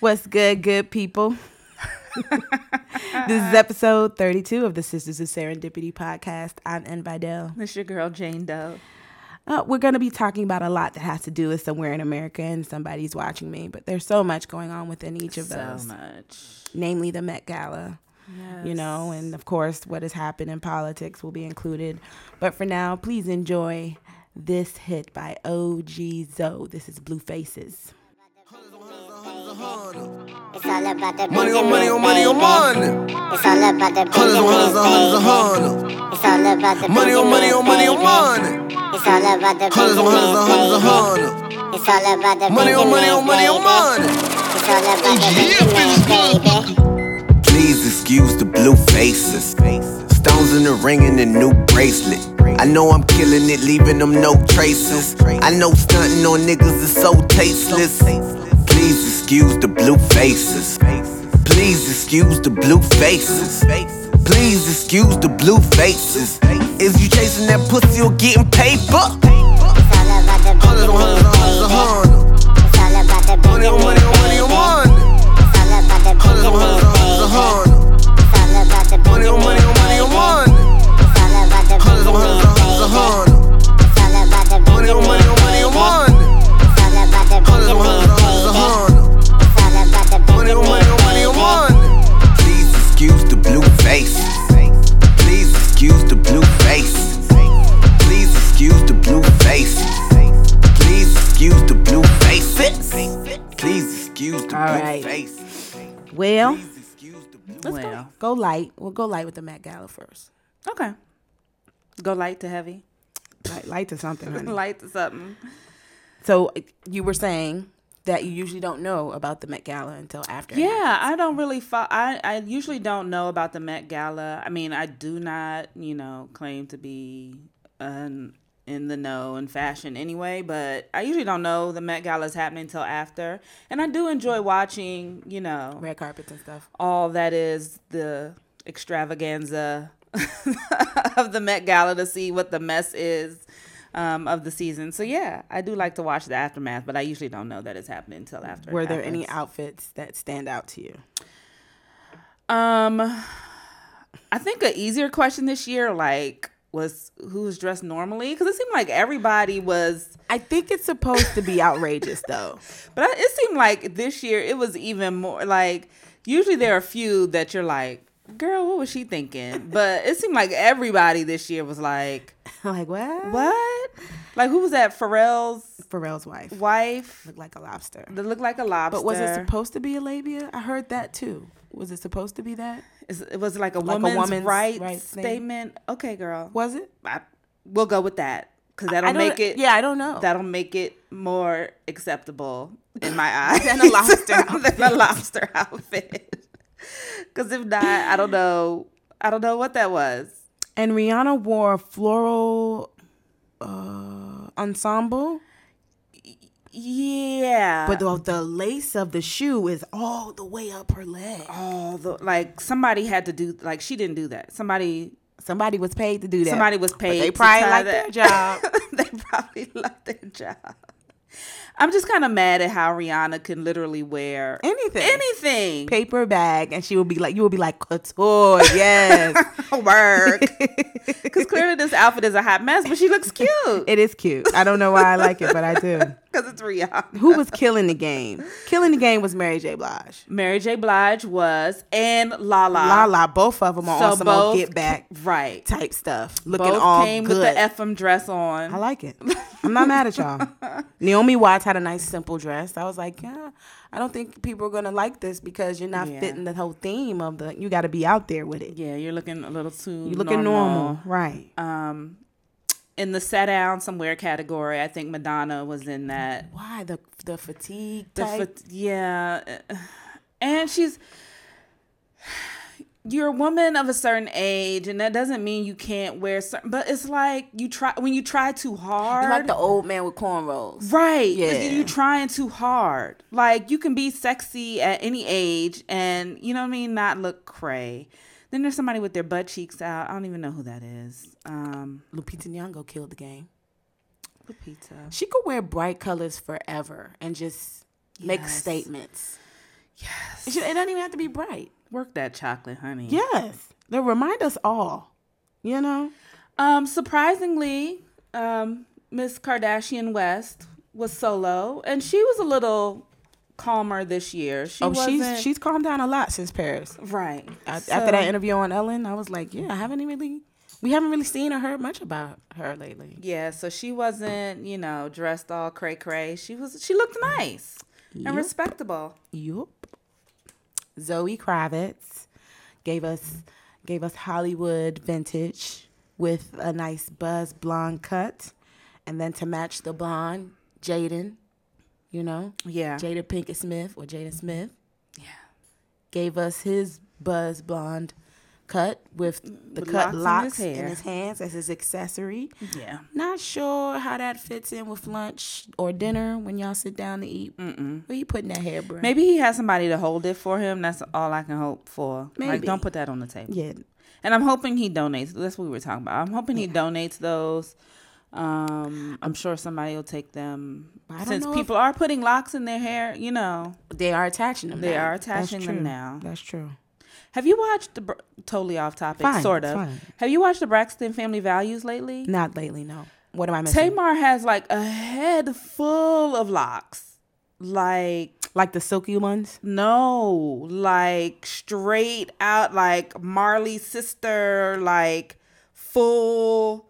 What's good, good people? this is episode 32 of the Sisters of Serendipity podcast. I'm N. Vidal. This your girl Jane Doe. Uh, we're going to be talking about a lot that has to do with somewhere in America and somebody's watching me, but there's so much going on within each of us. so those. much. Namely, the Met Gala, you know, and of course, what has happened in politics will be included. But for now, please enjoy this hit by OG Zoe. This is Blue Faces. It's all about the Money on money oh, on money on money. It's all about the Hundreds on hundreds on hundreds on hundreds. It's all about the Money on money on money on money. It's all about the Hundreds on hundreds on hundreds on hundreds. It's all about the Money on money on money on money. It's all about the Benjamins, baby. Please excuse the blue faces. Stones in the ring and a new bracelet. I know I'm killing it, leaving them no traces. I know stunting on niggas is so tasteless. Please excuse the blue faces. Please excuse the blue faces. Please excuse the blue faces. Is you chasing that pussy or getting paper? Hundreds on hundreds on hundreds on the Money on money on money on money. Hundreds on hundreds on hundreds on the Money on money on money on money. Hundreds on hundreds on hundreds on hundreds. Right. faces. Well, Please excuse the blue let's Well. go, go light. We'll go light with the Met Gala first. Okay. Go light to heavy. Light, light to something, honey. light to something. So you were saying that you usually don't know about the Met Gala until after. Yeah, I don't really fo- I I usually don't know about the Met Gala. I mean, I do not, you know, claim to be um, in the know in fashion anyway, but I usually don't know the Met Gala is happening until after. And I do enjoy watching, you know, red carpets and stuff. all that is the extravaganza of the Met Gala to see what the mess is um, of the season. So yeah, I do like to watch the aftermath, but I usually don't know that it's happening until after. Were there any outfits that stand out to you? Um, I think an easier question this year, like, was who was dressed normally? Because it seemed like everybody was, I think it's supposed to be outrageous though. but I- it seemed like this year it was even more like. Usually there are a few that you're like, girl, what was she thinking? But it seemed like everybody this year was like, like what? what? Like who was that? Pharrell's Pharrell's wife wife looked like a lobster. that looked like a lobster. But was it supposed to be a labia? I heard that too. Was it supposed to be that? It was like a Like a woman's, woman's thing? statement. Okay, girl. Was it? I, we'll go with that because that'll make it. Yeah, I don't know. That'll make it more acceptable in my eyes Than a lobster than a lobster outfit. Because if not, I don't know. I don't know what that was. and Rihanna wore a floral uh, ensemble, Yeah, but the, the lace of the shoe is all the way up her leg. oh, the, like somebody had to do. Like she didn't do that. Somebody, Somebody was paid to do that. somebody was But paid. they to probably like that. their job. they probably love their job. I'm just kind of mad at how Rihanna can literally wear Anything. anything. Paper bag, and she will be like, you will be like, couture, yes. work. Because clearly this outfit is a hot mess, but she looks cute. it is cute. I don't know why I like it, but I do. Because it's Rihanna. Who was killing the game? Killing the game was Mary J. Blige. Mary J. Blige was, and Lala. Lala, both of them are on So some old both- get back Right. type stuff. Looking Both all came good. with the FM dress on. I like it. I'm not mad at y'all. Naomi Watts had a nice simple dress. I was like, yeah, I don't think people are gonna like this because you're not Yeah. fitting the whole theme of the. You got to be out there with it. yeah, you're looking a little too You're looking normal, right? Um, in the set down somewhere category, I think Madonna was in that. Why the the fatigue The type? fat- yeah, and she's you're a woman of a certain age, and that doesn't mean you can't wear certain. But it's like you try when you try too hard. You like the old man with cornrows. Right. Yeah. You're trying too hard. Like you can be sexy at any age and you know what I mean, not look cray. Then there's somebody with their butt cheeks out. I don't even know who that is. Um Lupita Nyong'o killed the game. Lupita. She could wear bright colors forever and just make statements. Yes. It, should, it doesn't even have to be bright. Work that chocolate, honey. Yes. They'll remind us all. You know? Um, surprisingly, um, Miss Kardashian West was solo, and she was a little calmer this year. She oh, she's she's calmed down a lot since Paris. right I- So- After that interview on Ellen, I was like, yeah, I haven't really, we haven't really seen or heard much about her lately. Yeah, so she wasn't, you know, dressed all cray cray. She was she looked nice Yup. and respectable. Yup. Zoe Kravitz gave us gave us Hollywood vintage with a nice buzz blonde cut, and then to match the blonde, Jaden, you know, Yeah. Jada Pinkett Smith or Jaden Smith Yeah. gave us his buzz blonde cut with the With cut locks in his in his hands as his accessory. Yeah. Not sure how that fits in with lunch or dinner when y'all sit down to eat. Mm-mm. Where you putting that hair, bro? Maybe he has somebody to hold it for him. That's all I can hope for. Like, Maybe. don't put that on the table. Yeah, And I'm hoping he donates. That's what we were talking about. I'm hoping he donates those. Um, I'm sure somebody will take them. I Since people are putting locks in their hair, you know. they are attaching them. They now. are attaching them now. That's true. Have you watched the totally off topic, Fine, sort of? fine. Have you watched the Braxton Family Values lately? Not lately, no. What am I missing? Tamar has like a head full of locks. Like like the silky ones. no, like straight out like Marley's sister, like full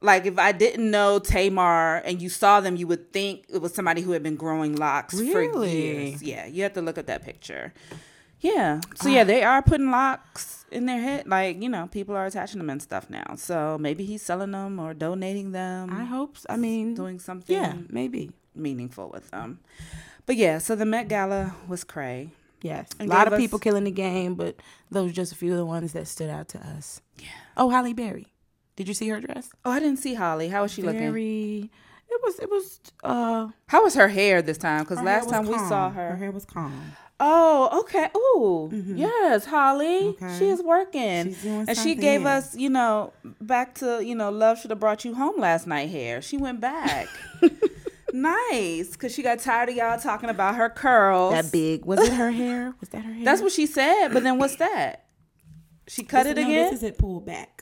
like if I didn't know Tamar and you saw them, you would think it was somebody who had been growing locks for years. Yeah, you have to look at that picture. Yeah. So yeah, ah. they are putting locks in their head. Like, you know, people are attaching them and stuff now. So maybe he's selling them or donating them. I hope. So. I mean, doing something yeah, maybe. meaningful with them. But yeah, so the Met Gala was cray. Yes, a lot of people killing the game, but those are just a few of the ones that stood out to us. Yeah. Oh, Halle Berry. Did you see her dress? Oh, I didn't see Halle. How was she looking? Very. It was. It was. Uh. How was her hair this time? Because last time we saw her. her hair was calm. Oh, okay. Ooh, yes, Halle. Okay. She is working, She's doing and she gave us, you know, back to you know, love should have brought you home last night. Hair. She went back. nice, because she got tired of y'all talking about her curls. That big. Was it her hair? Was that her hair? That's what she said. But then what's that? She cut it no, again. This is it pulled back.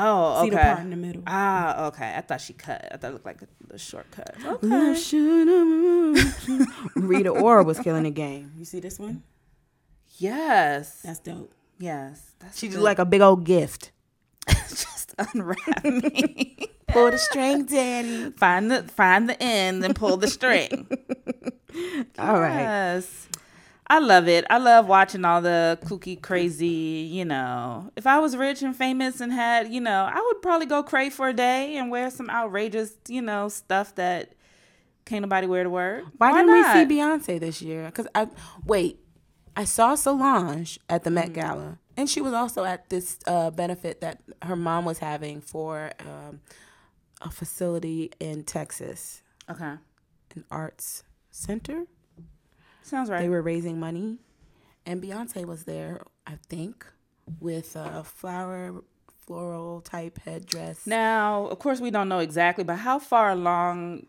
Oh, okay. See the part in the middle. Ah, okay. I thought she cut. I thought it looked like a, a shortcut. Okay. Rita Ora was killing the game. You see this one? Yes. That's dope. Yes. That's She just like a big old gift. just unwrap me. Pull the string, Daddy. find the find the end and pull the string. All right. I love it. I love watching all the kooky, crazy, you know. If I was rich and famous and had, you know, I would probably go cray for a day and wear some outrageous, you know, stuff that can't nobody wear to work. Why, didn't not? we see Beyonce this year? Because I wait, I saw Solange at the Mm. Met Gala, and she was also at this uh, benefit that her mom was having for um, a facility in Texas, Okay. an arts center. Sounds right. They were raising money, and Beyonce was there, I think, with a flower floral type headdress. Now, of course, we don't know exactly, but how far along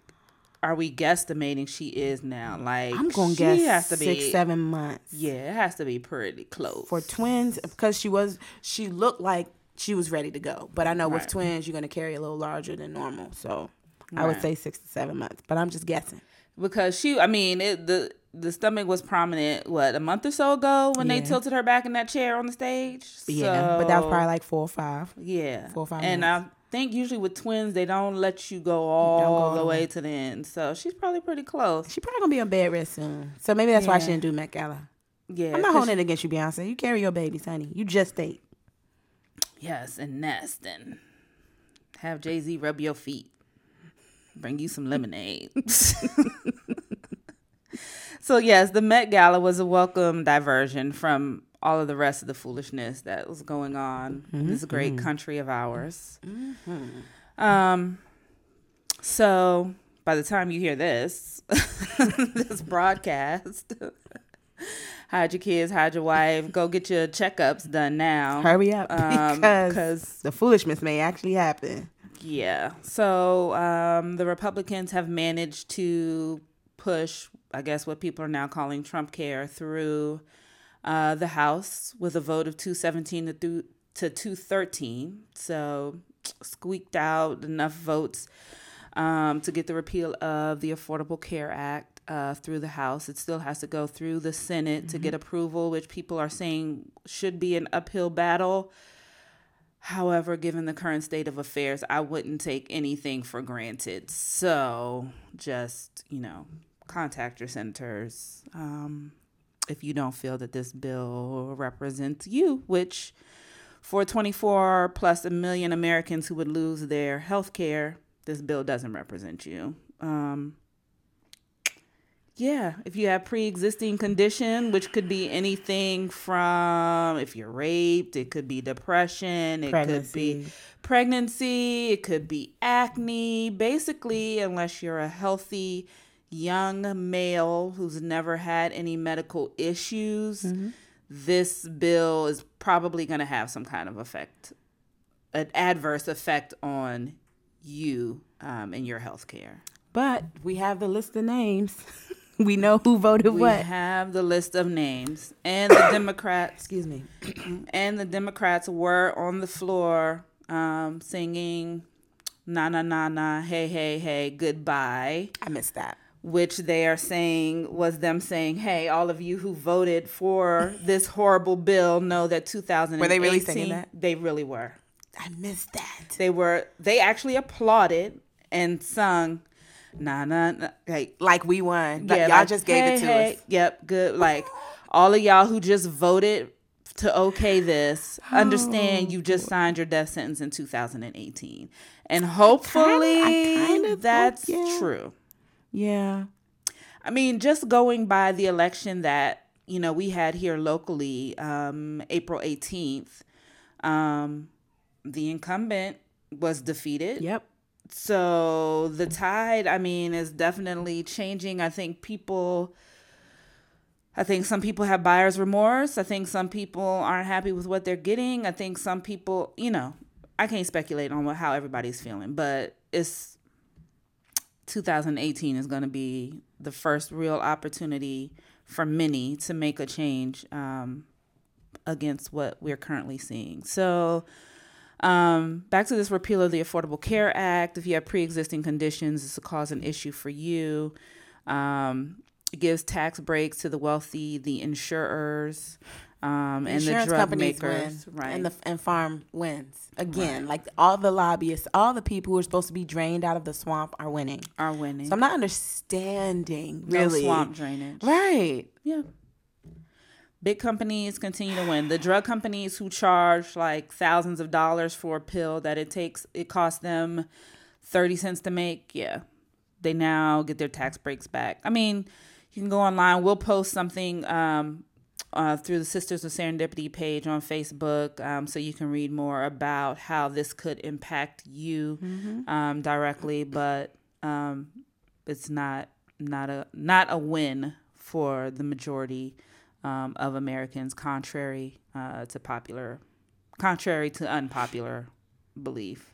are we guesstimating she is now? Like, I'm gonna she guess has to be, six, seven months. Yeah, it has to be pretty close. for twins because she was she looked like she was ready to go. But I know with twins you're gonna carry a little larger than normal, so I would say six to seven months. But I'm just guessing. because she, I mean, it, the the stomach was prominent. What a month or so ago when they tilted her back in that chair on the stage. Yeah, but that was probably like four or five. yeah, four or five And months. I think usually with twins they don't let you go all go the way to the end. So she's probably pretty close. She probably gonna be on bed rest soon, so maybe that's why she didn't do Met Gala. Yeah, I'm not holding it against you, Beyonce. You carry your babies, honey. You just ate. Yes, and nest and have Jay Z rub your feet, bring you some lemonade. so yes, the Met Gala was a welcome diversion from all of the rest of the foolishness that was going on in this great country of ours. Um, so by the time you hear this, this broadcast. Hide your kids, hide your wife. Go get your checkups done now. Hurry up, Um, because 'cause- the foolishness may actually happen. Yeah. So um, the Republicans have managed to push I guess, what people are now calling Trump Care through uh, the House with a vote of 217 to, th- to 213. So squeaked out enough votes um, to get the repeal of the Affordable Care Act uh, through the House. It still has to go through the Senate to get approval, which people are saying should be an uphill battle. However, given the current state of affairs, I wouldn't take anything for granted. So just, you know, contact your senators um, if you don't feel that this bill represents you, which for 24 plus a million Americans who would lose their health care, this bill doesn't represent you. Um, yeah, if you have pre-existing condition, which could be anything from if you're raped, it could be depression, it could be Pregnancy. pregnancy, it could be acne. Basically, unless you're a healthy young male who's never had any medical issues, this bill is probably going to have some kind of effect, an adverse effect on you um, and your health care. But we have the list of names. we know who voted We what. We have the list of names, and the Democrats Excuse me. and the Democrats were on the floor um, singing "Na na na na, hey hey hey, goodbye," I missed that. Which they are saying was them saying, "Hey, all of you who voted for this horrible bill know that 2018." Were they really singing that? They really were. I missed that. They were. They actually applauded and sung. Nah, nah, nah, like Like we won. Like, yeah, y'all like, just gave hey, it to hey, us. Yep, good. Like all of y'all who just voted to okay this, oh, understand you just signed your death sentence in 2018, and hopefully kind of hope, that's yeah. true. Yeah. I mean, just going by the election that you know we had here locally, um, April 18th, um, the incumbent was defeated. Yep. So the tide, I mean, is definitely changing. I think people, I think some people have buyer's remorse. I think some people aren't happy with what they're getting. I think some people, you know, I can't speculate on what how everybody's feeling, but it's 2018 is going to be the first real opportunity for many to make a change um, against what we're currently seeing. So, um, back to this repeal of the Affordable Care Act. If you have pre-existing conditions, this will cause an issue for you. Um, gives tax breaks to the wealthy, the insurers, um, and the Insurance drug makers. win, Right. and the and farm wins again. Like all the lobbyists, all the people who are supposed to be drained out of the swamp are winning. are winning. So I'm not understanding No really. swamp drainage. Right. Yeah. Big companies continue to win. The drug companies who charge like thousands of dollars for a pill that it takes, it costs them 30 cents to make. Yeah. They now get their tax breaks back. I mean, you can go online. We'll post something um, uh, through the Sisters of Serendipity page on Facebook um, so you can read more about how this could impact you um, directly. But um, it's not not a not a win for the majority um, of Americans, contrary uh, to popular, contrary to unpopular belief.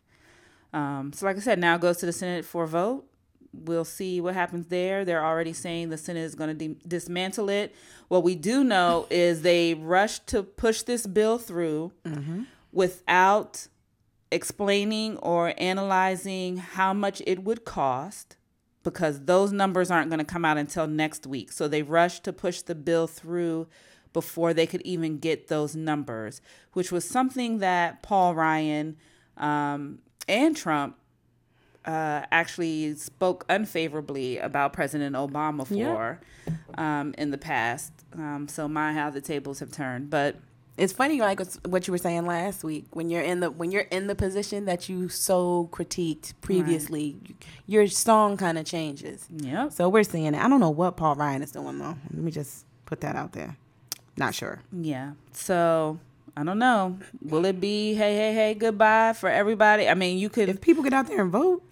Um, so, like I said, now it goes to the Senate for a vote. We'll see what happens there. They're already saying the Senate is going to de- dismantle it. What we do know is they rushed to push this bill through without explaining or analyzing how much it would cost because those numbers aren't going to come out until next week. So they rushed to push the bill through before they could even get those numbers, which was something that Paul Ryan um, and Trump uh, actually spoke unfavorably about President Obama for um, in the past. Um, so my how the tables have turned, but It's funny, like what you were saying last week. When you're in the when you're in the position that you so critiqued previously, your song kind of changes. yeah, So we're seeing it. I don't know what Paul Ryan is doing though. Let me just put that out there. Not sure. Yeah. So I don't know. Will it be hey hey hey goodbye for everybody? I mean, you could If people get out there and vote,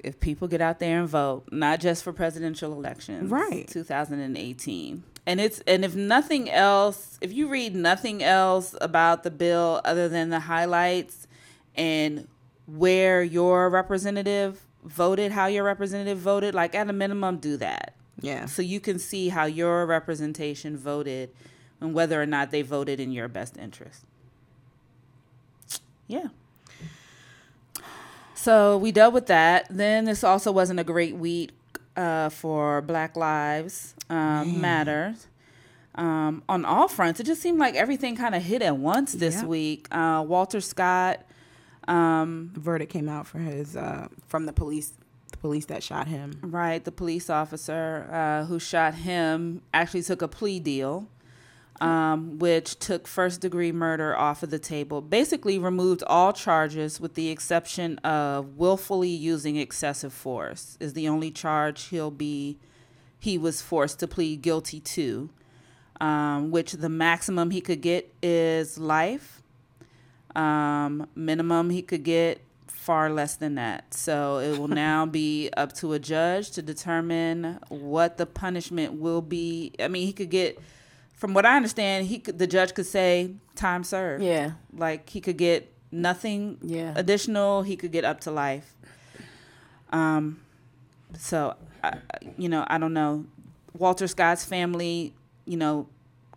if people get out there and vote, not just for presidential elections, Right. 2018. And it's and if nothing else, if you read nothing else about the bill other than the highlights and where your representative voted, how your representative voted, like at a minimum do that. Yeah. So you can see how your representation voted and whether or not they voted in your best interest. Yeah. So we dealt with that. Then this also wasn't a great week uh, for Black Lives um, Matter. Um, on all fronts, it just seemed like everything kind of hit at once this Yeah. week. Uh, Walter Scott, um, verdict came out for his uh, from the police, the police that shot him. Right, the police officer uh, who shot him actually took a plea deal, um, which took first degree murder off of the table. Basically, removed all charges with the exception of willfully using excessive force. Is the only charge he'll be he was forced to plead guilty to, um, which the maximum he could get is life. Um, minimum he could get far less than that. So it will now be up to a judge to determine what the punishment will be. I mean, he could get, from what I understand, he could, the judge could say time served. Yeah. Like he could get nothing Yeah. additional. He could get up to life. Um, so, I, you know, I don't know. Walter Scott's family, you know,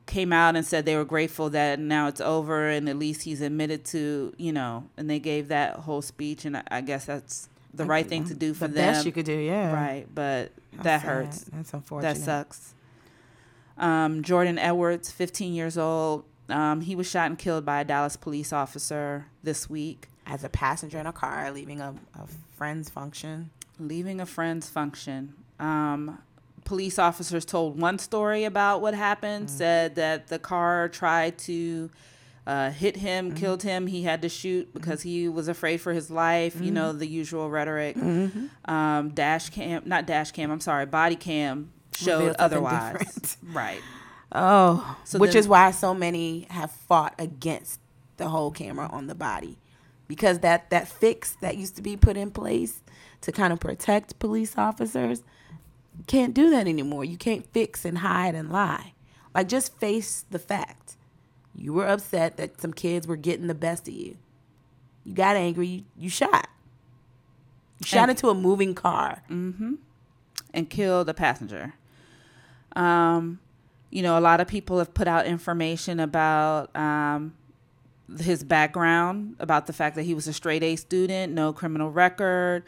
came out and said they were grateful that now it's over and at least he's admitted to, you know, and they gave that whole speech and I, I guess that's the right thing to do for the them. best you could do. Yeah. Right, but How that sad. hurts. That's unfortunate. That sucks. Um, Jordan Edwards, 15 years old. Um, he was shot and killed by a Dallas police officer this week, As a passenger in a car leaving a, a friend's function. leaving a friend's function. Um, police officers told one story about what happened, said that the car tried to uh, hit him, killed him. He had to shoot because he was afraid for his life. You know, the usual rhetoric. Um, dash cam, not dash cam, I'm sorry, body cam showed otherwise. Right. Oh, So which then- is why so many have fought against the whole camera on the body, because that that fix that used to be put in place to kind of protect police officers can't do that anymore. You can't fix and hide and lie. Like just face the fact. You were upset that some kids were getting the best of you. You got angry. You, you shot. You shot And- into a moving car. Mm-hmm. and killed a passenger. Um, you know, a lot of people have put out information about um, his background, about the fact that he was a straight A student, no criminal record.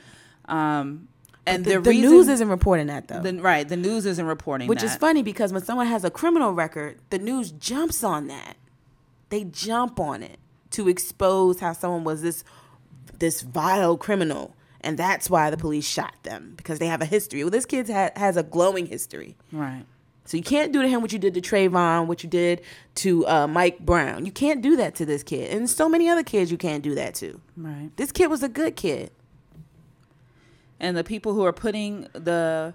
Um, and the, the, the reason, news isn't reporting that though. the, right. The news isn't reporting Which is funny because when someone has a criminal record, the news jumps on that. They jump on it to expose how someone was this this vile criminal, and that's why the police shot them because they have a history. Well, this kid ha- has a glowing history, Right. So you can't do to him what you did to Trayvon, what you did to uh, Mike Brown. You can't do that to this kid, and so many other kids you can't do that to. Right. This kid was a good kid. and the people who are putting the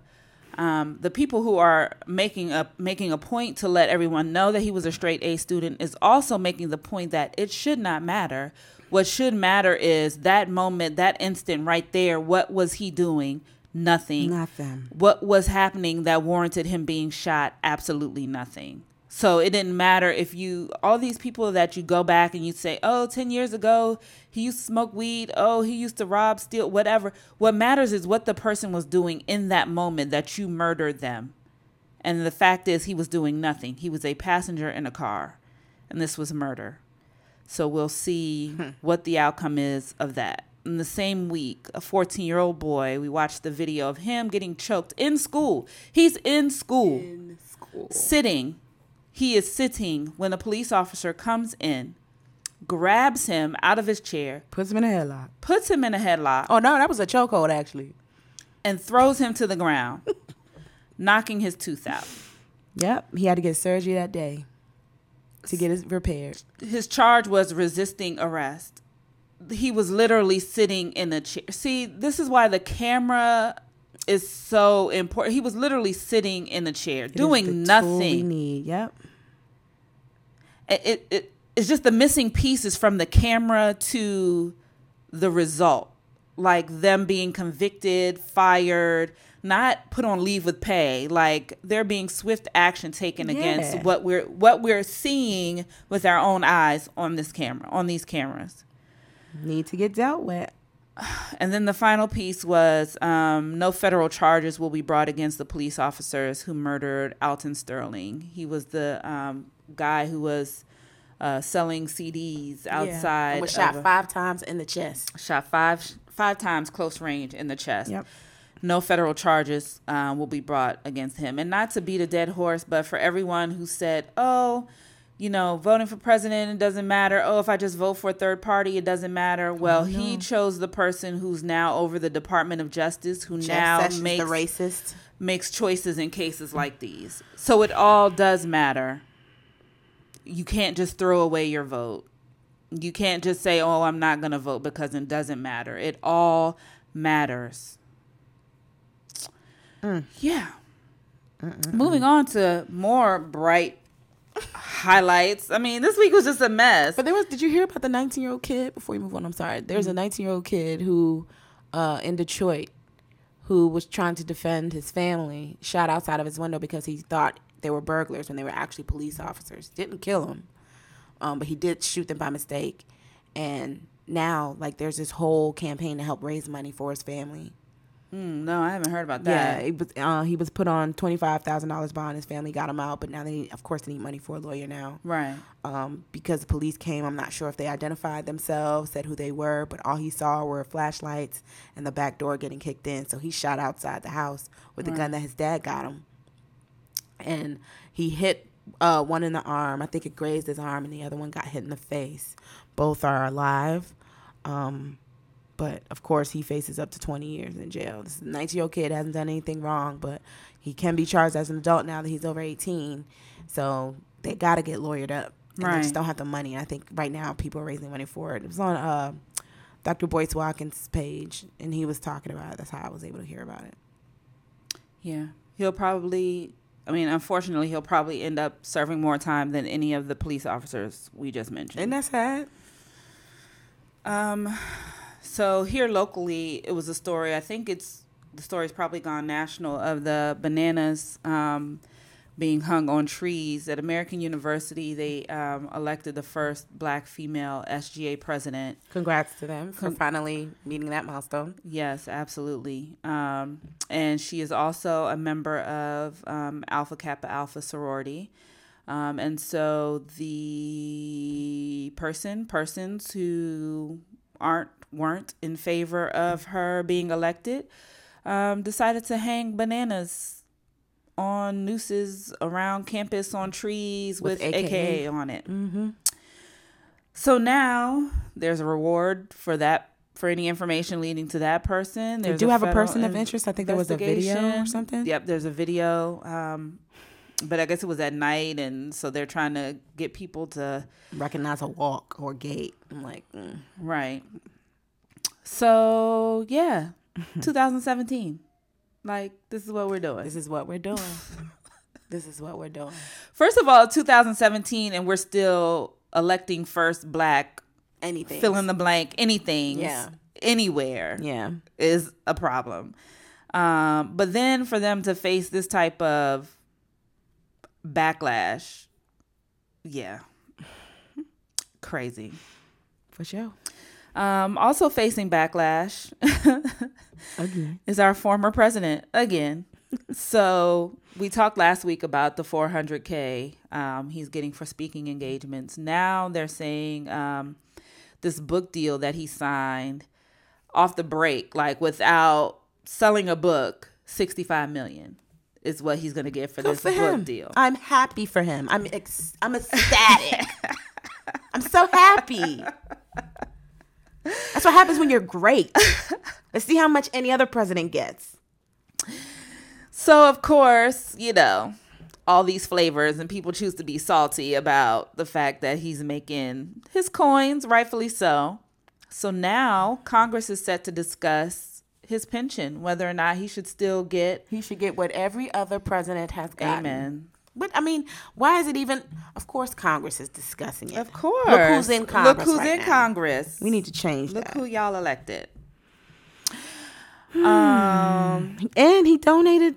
um, the people who are making a making a point to let everyone know that he was a straight A student is also making the point that it should not matter. What should matter is that moment, that instant right there. What was he doing? Nothing. Nothing. What was happening that warranted him being shot? Absolutely nothing. So it didn't matter if you, all these people that you go back and you say, oh, 10 years ago, he used to smoke weed. Oh, he used to rob, steal, whatever. What matters is what the person was doing in that moment that you murdered them. And the fact is, he was doing nothing. He was a passenger in a car, and this was murder. So we'll see hmm. what the outcome is of that. In the same week, a 14 year old boy, we watched the video of him getting choked in school. He's in school, sitting. He is sitting when a police officer comes in, grabs him out of his chair, Puts him in a headlock. puts him in a headlock, Oh no, that was a chokehold actually. and throws him to the ground, knocking his tooth out. Yep, he had to get surgery that day to get it repaired. his charge was resisting arrest. He was literally sitting in a chair. See, this is why the camera is so important. He was literally sitting in a chair, It doing the tool we nothing. Yep. It, it, it- it's just the missing pieces from the camera to the result, like them being convicted, fired, not put on leave with pay. Like there being swift action taken against what we're what we're seeing with our own eyes on this camera, on these cameras. Need to get dealt with. and then the final piece was um, no federal charges will be brought against the police officers who murdered Alton Sterling. He was the um, guy who was uh, selling CDs outside. Yeah. Was shot a- five times in the chest. shot five five times close range in the chest. Yep. No federal charges um, will be brought against him. And not to beat a dead horse, but for everyone who said, "Oh, you know, voting for president it doesn't matter. Oh, if I just vote for a third party, it doesn't matter." Oh, well, he chose the person who's now over the Department of Justice, who Jeff now Sessions, makes the racist. makes choices in cases like these. So it all does matter. You can't just throw away your vote. You can't just say, "Oh, I'm not going to vote because it doesn't matter." It all matters. Mm. Yeah. Moving on to more bright highlights. I mean, this week was just a mess. But there was. Did you hear about the 19 year old kid? Before we move on, I'm sorry. There's a 19 year old kid who, uh, in Detroit, who was trying to defend his family, shot outside of his window because he thought they were burglars when they were actually police officers. Didn't kill him, um, but he did shoot them by mistake. And now, like, there's this whole campaign to help raise money for his family. Mm, no, I haven't heard about that. Yeah, it was, uh, he was put on twenty five thousand dollars bond. His family got him out, but now they, need, of course, they need money for a lawyer now. Right. um, because the police came. I'm not sure if they identified themselves, said who they were, but all he saw were flashlights and the back door getting kicked in. So he shot outside the house with the gun that his dad got him, and he hit uh, one in the arm. I think it grazed his arm, and the other one got hit in the face. Both are alive. Um, but of course, he faces up to 20 years in jail. This 19 year old kid hasn't done anything wrong, but he can be charged as an adult now that he's over 18. So they got to get lawyered up. And They just don't have the money. I think right now people are raising money for it. It was on uh, Dr. Boyce Watkins' page, and he was talking about it. That's how I was able to hear about it. Yeah. He'll probably I mean, unfortunately, he'll probably end up serving more time than any of the police officers we just mentioned. Isn't that sad? Um, so here locally, it was a story. I think it's the story's probably gone national of the bananas um, being hung on trees at American University. They um, elected the first black female SGA president. Congrats to them for finally meeting that milestone. Yes, absolutely. Um, and she is also a member of um, Alpha Kappa Alpha sorority. Um, and so the person, persons who aren't weren't in favor of her being elected, um, decided to hang bananas on nooses around campus on trees with, With AKA. AKA. on it. Mm-hmm. So now there's a reward for that for any information leading to that person. They There's do have a person of interest. I think there was a video or something. Yep, there's a video. Um, but I guess it was at night, and so they're trying to get people to Recognize a walk or gait. I'm like, mm. right. So yeah, 2017. Like this is what we're doing. this is what we're doing. this is what we're doing. First of all, 2017, and we're still electing first black Anything. fill in the blank anything Yeah. anywhere Yeah. is a problem. Um, but then for them to face this type of backlash, yeah, crazy. For sure. Um, also facing backlash Again. is our former president again. so we talked last week about the 400k um, he's getting for speaking engagements. Now they're saying um, this book deal that he signed off the break, like without selling a book, 65 million is what he's going to get for Good this for book him. deal. I'm happy for him. I'm ex- I'm ecstatic. I'm so happy. That's what happens when you're great. Let's see how much any other president gets. So of course, you know, all these flavors and people choose to be salty about the fact that he's making his coins, rightfully so. So now Congress is set to discuss his pension, whether or not he should still get He should get what every other president has gotten. Amen. But I mean, why is it even? Of course, Congress is discussing it. Of course. Look who's in Congress. Look who's right in now. Congress. We need to change Look that. who y'all elected. Um and he donated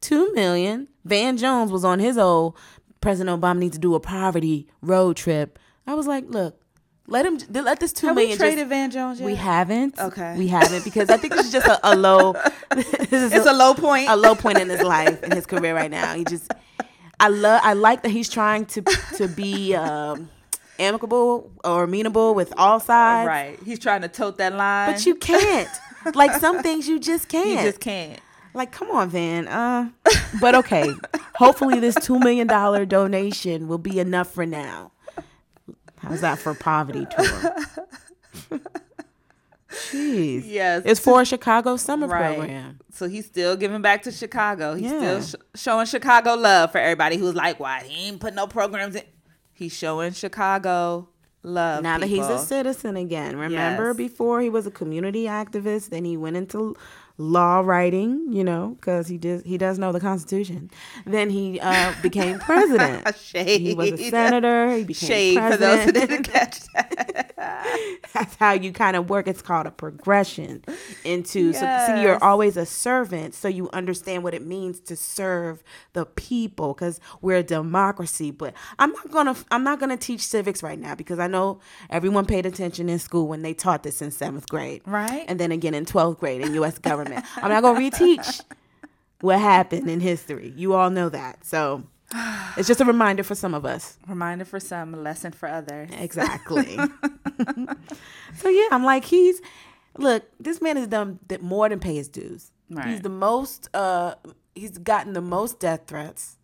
two million. Van Jones was on his old President Obama needs to do a poverty road trip. I was like, look, Let him. Let this two Have we traded just, Van Jones yet? we haven't. Okay. We haven't because I think this is just a, a low. this is It's a low point. a low point in his life in his career right now. He just. I love. I like that he's trying to to be um, amicable or amenable with all sides. Right. He's trying to tote that line. But you can't. like some things you just can't. you just can't. Like, come on, Van. Uh, but okay. Hopefully, this two million dollar donation will be enough for now. How's that for poverty tour? Jeez. Yes. It's for a Chicago summer Right. program. So he's still giving back to Chicago. He's Yeah. still sh- showing Chicago love for everybody who's like, why he ain't put no programs in. He's showing Chicago love. Now that he's a citizen again. Remember Yes. before he was a community activist, then he went into law writing, you know, because he does he does know the Constitution. Then he uh, became president. Shade. He was a senator. He became Shade for those president. who didn't catch that. That's how you kind of work. It's called a progression into. So, see, you're always a servant, so you understand what it means to serve the people because we're a democracy. But I'm not gonna. I'm not gonna teach civics right now because I know everyone paid attention in school when they taught this in seventh grade, Right. And then again in twelfth grade in U.S. government. I'm not gonna reteach what happened in history. You all know that. So it's just a reminder for some of us. Reminder for some, lesson for others. Exactly. so yeah, I'm like he's look, this man has done more than pay his dues. He's the most uh he's gotten the most death threats.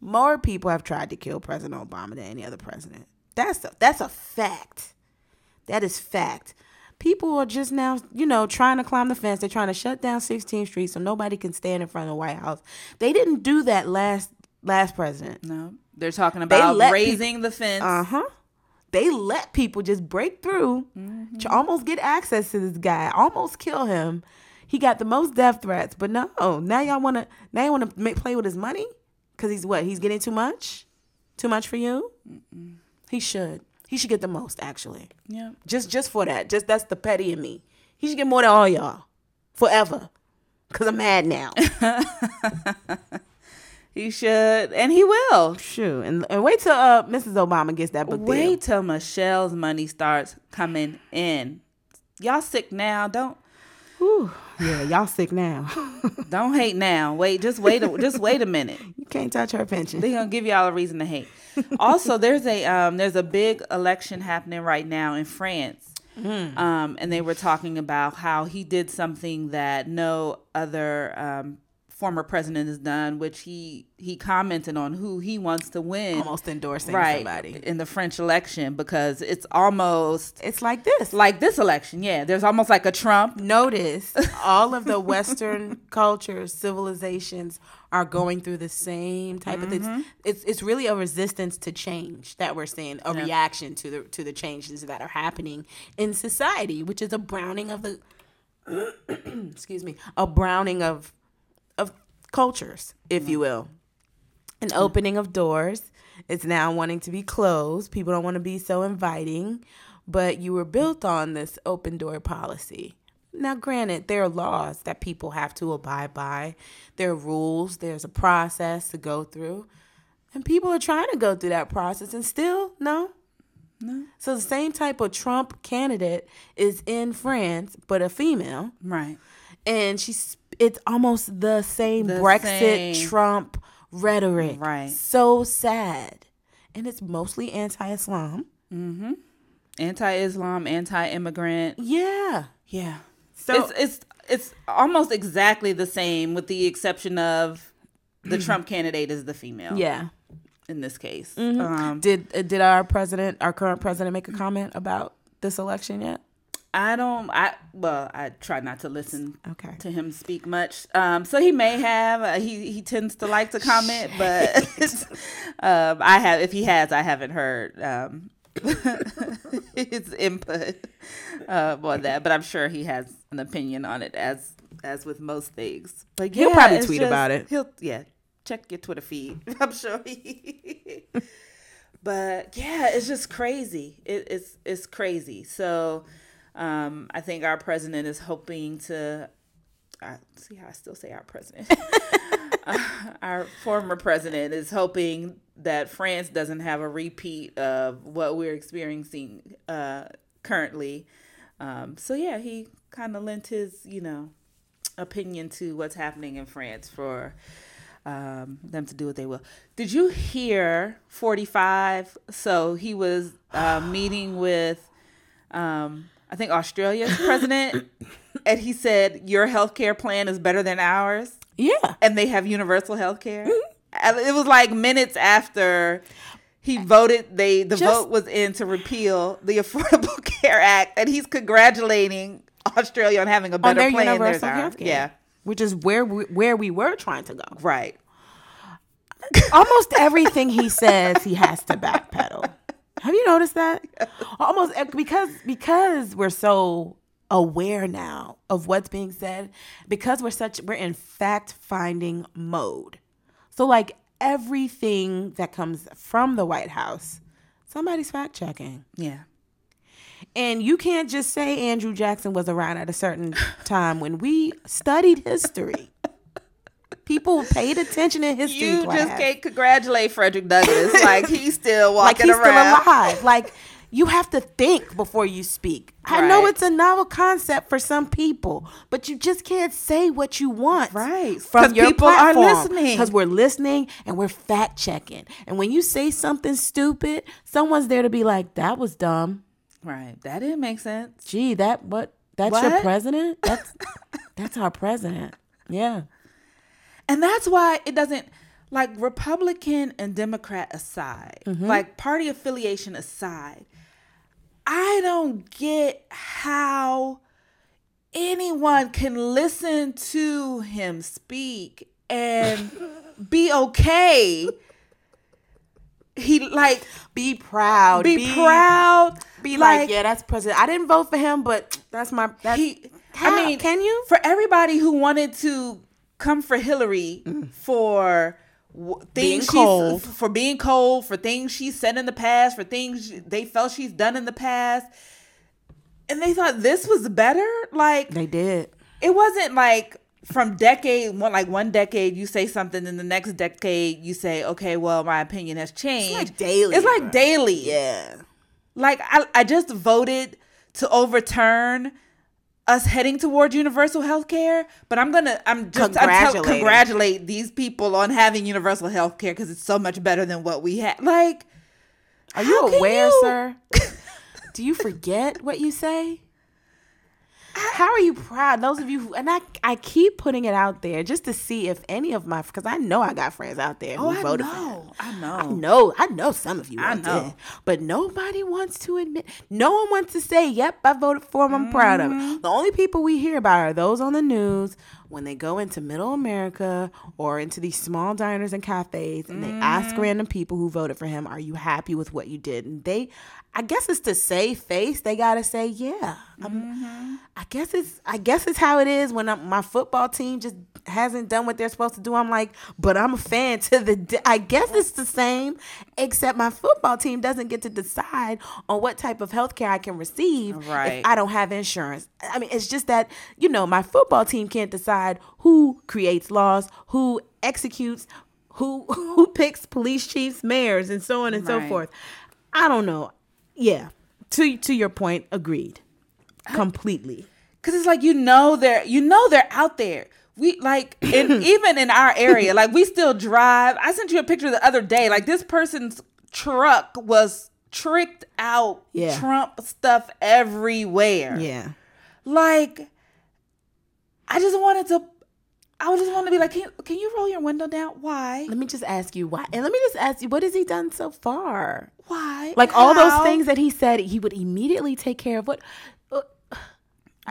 More people have tried to kill President Obama than any other president. That's a, that's a fact. That is fact. People are just now, you know, trying to climb the fence. They're trying to shut down 16th Street so nobody can stand in front of the White House. They didn't do that last last president. No. They're talking about let raising the fence. Uh huh. They let people just break through to almost get access to this guy, almost kill him. He got the most death threats, but no. Now y'all want to now you want to make, play with his money because he's what? He's getting too much, too much for you. He should. He should get the most actually. Yeah. Just just for that. Just that's the petty in me. He should get more than all y'all forever. Cause I'm mad now. He should, and he will. Shoot, and, and wait till uh, Mrs. Obama gets that book deal. Wait till Michelle's money starts coming in. Y'all sick now? Don't Whew. Yeah, y'all sick now. don't hate now. Wait, just wait. A, just wait a minute. you can't touch her pension. They're gonna give y'all a reason to hate. also, there's a um, there's a big election happening right now in France. Um, and they were talking about how he did something that no other um, former president has done, which he he commented on who he wants to win. almost endorsing right somebody. in the French election because it's almost It's like this. like this election. Yeah, there's almost like a Trump. Notice all of the Western cultures, civilizations are going through the same type of Mm-hmm. things. It's it's really a resistance to change that we're seeing, a reaction to the to the changes that are happening in society, which is a browning of the excuse me, a browning of of cultures, if you will. An opening of doors. It's now wanting to be closed. People don't want to be so inviting, but you were built on this open door policy. Now, granted, there are laws that people have to abide by. There are rules. There's a process to go through. And people are trying to go through that process and still, no. No. So the same type of Trump candidate is in France, but a female Right. and she's it's almost the same The Brexit same. Trump rhetoric. Right. So sad. And it's mostly anti-Islam. Mm-hmm. Anti-Islam, anti-immigrant. Yeah. Yeah. So it's it's it's almost exactly the same with the exception of the Trump candidate is the female. yeah. In this case. Mm-hmm. Um, Did did our president, our current president make a comment about this election yet? I don't I well, I try not to listen Okay. to him speak much. Um, so he may have. Uh, he he tends to like to comment, but um, I have. If he has, I haven't heard um, his input uh, on that. But I'm sure he has an opinion on it, as as with most things. But He'll probably tweet just- about it. He'll yeah. Check your Twitter feed. I'm sure he. but yeah, it's just crazy. It, it's it's crazy. So um, I think our president is hoping to. I see how I still say our president. Uh, our former president is hoping that France doesn't have a repeat of what we're experiencing uh, currently. Um, so yeah, he kind of lent his, you know, opinion to what's happening in France for um, them to do what they will. Did you hear 45? So he was uh, meeting with, um, I think, Australia's president, and he said, Your healthcare plan is better than ours. Yeah. And they have universal health care. Mm-hmm. It was like minutes after he voted they the Just- vote was in to repeal the Affordable Care Act and he's congratulating Australia on having a On better their plan than universal are. Yeah. Which is where we, where we were trying to go. Right. Almost everything he says, he has to backpedal. Have you noticed that? Almost e- because because we're so aware now of what's being said, because we're such we're in fact finding mode. So like everything that comes from the White House, somebody's fact checking. Yeah. And you can't just say Andrew Jackson was around at a certain time when we studied history. People paid attention in history You class. just can't congratulate Frederick Douglass like he's still walking like he's around. still alive. Like you have to think before you speak. I know it's a novel concept for some people, but you just can't say what you want. Right. From your people are listening. Because we're listening and we're fact checking. And when you say something stupid, someone's there to be like, that was dumb. Right. That didn't make sense. Gee, that what that's your president? That's that's our president. Yeah. And that's why it doesn't like Republican and Democrat aside, Mm-hmm. like party affiliation aside. I don't get how anyone can listen to him speak and be okay. He like Be proud. be, proud. Be like, yeah, that's president. I didn't vote for him, but that's my that's he How? I mean, Can you? For everybody who wanted to come for Hillary for w- Mm. Being things cold. she's for being cold, for things she said in the past, for things they felt she's done in the past, and they thought this was better. Like they did. it wasn't like from decade one like one decade you say something and the next decade you say okay well my opinion has changed like daily, it's like bro. daily Yeah. like I, I just voted to overturn us heading towards universal health care but i'm gonna i'm just I'm tell- congratulate these people on having universal health care because it's so much better than what we had like Are you aware, you- sir? Do you forget what you say? How are you proud? Those of you who, and I, I keep putting it out there just to see if any of my, because I know I got friends out there who oh i voted for him. know i know I know, I know some of you. I I know. know, but nobody wants to admit. No one wants to say, "Yep, I voted for him. I'm proud of Mm-hmm. it." The only people we hear about are those on the news when they go into Middle America or into these small diners and cafes, and they ask Mm-hmm. random people who voted for him, "Are you happy with what you did?" And they, I guess it's to save face. They gotta say, "Yeah." Mm-hmm. I guess it's I guess it's how it is when I'm, my football team just hasn't done what they're supposed to do. I'm like, but I'm a fan to the. d- I guess it's the same, except my football team doesn't get to decide on what type of health care I can receive Right. if I don't have insurance. I mean, it's just that you know my football team can't decide who creates laws, who executes, who who picks police chiefs, mayors, and so on and so forth. I don't know. Yeah, to to your point, agreed completely. Cause it's like you know they're you know they're out there. We like in even in our area, like we still drive. I sent you a picture the other day. Like this person's truck was tricked out Yeah. Trump stuff everywhere. Yeah. Like I just wanted to I would just wanted to be like, can, can you roll your window down? Why? Let me just ask you why. And let me just ask you, what has he done so far? Why? Like all those things that he said he would immediately take care of. What? uh,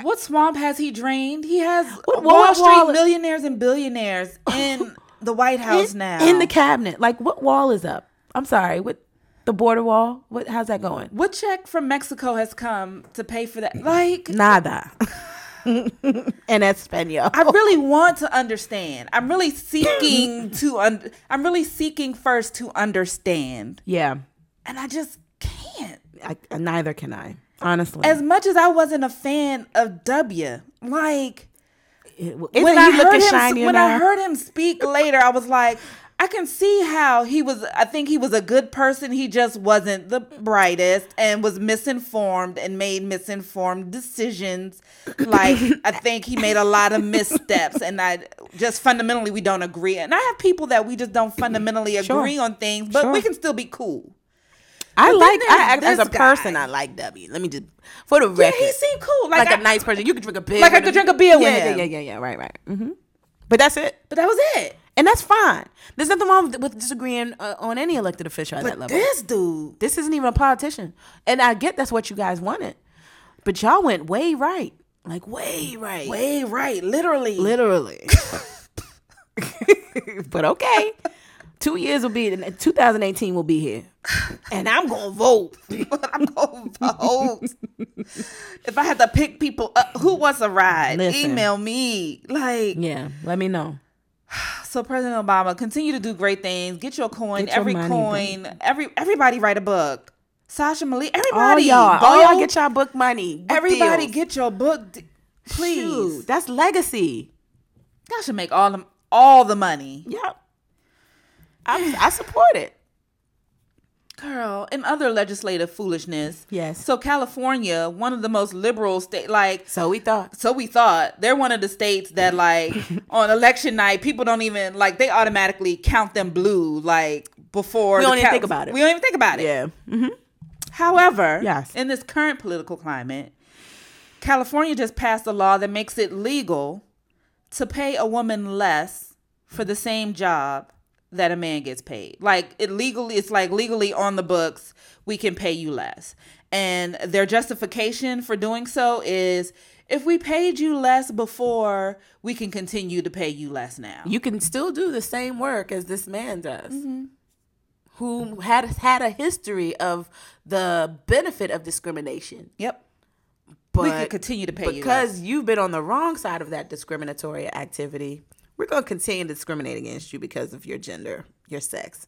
What swamp has he drained? He has What Wall wall- Street wall- millionaires and billionaires in the White House in, now. in the cabinet. Like what wall is up? I'm sorry. What the border wall? What? How's that going? What check from Mexico has come to pay for that? Like, Nada. en español. I really want to understand. I'm really seeking to. Un- I'm really seeking first to understand, yeah. and I just can't. I, neither can I. Honestly. As much as I wasn't a fan of W, like Isn't when he I heard him, when? I heard him speak later, I was like, I can see how he was. I think he was a good person. He just wasn't the brightest and was misinformed and made misinformed decisions. Like I think he made a lot of missteps, and I just fundamentally we don't agree. And I have people that we just don't fundamentally Sure. agree on things, but we can still be cool. I then like I, as a this person. I like W. Let me just for the record. Yeah, he seemed cool. like, Like, a I- nice person. You could drink a beer. Like I could him. drink a beer yeah, with yeah, him. Yeah, yeah, yeah. Right, right. hmm But that's it. But that was it. And that's fine. There's nothing wrong with, with disagreeing uh, on any elected official at that But level. this dude, This isn't even a politician. And I get that's what you guys wanted. But y'all went way right. Like way right. way right, literally. Literally. but okay. Two years will be 2018 will be here. And I'm gonna vote. I'm going to vote. if I had to pick people up, who wants a ride? Listen. Email me. Like, Yeah, let me know. so President Obama, continue to do great things. Get your coin. Get every coin. Every everybody write a book. Sasha Malia. All Everybody. y'all, Bo, all y'all get y'all book money. Book Everybody deals. get your book. Please. Shoot, that's legacy. Y'all should make all the all the money. Yep. I, I support it. Girl, and other legislative foolishness. Yes. So California, one of the most liberal state like So we thought. so we thought they're one of the states that like on election night people don't even like they automatically count them blue like before We don't even think about it. We don't even think about it. Yeah. Mm-hmm. However, Yes. in this current political climate, California just passed a law that makes it legal to pay a woman less for the same job that a man gets paid. Like it legally it's like legally on the books, we can pay you less. And their justification for doing so is if we paid you less before, we can continue to pay you less now. You can still do the same work as this man does, Mm-hmm. who had had a history of the benefit of discrimination. yep. But we can continue to pay you because you've been on the wrong side of that discriminatory activity, we're going to continue to discriminate against you because of your gender, your sex.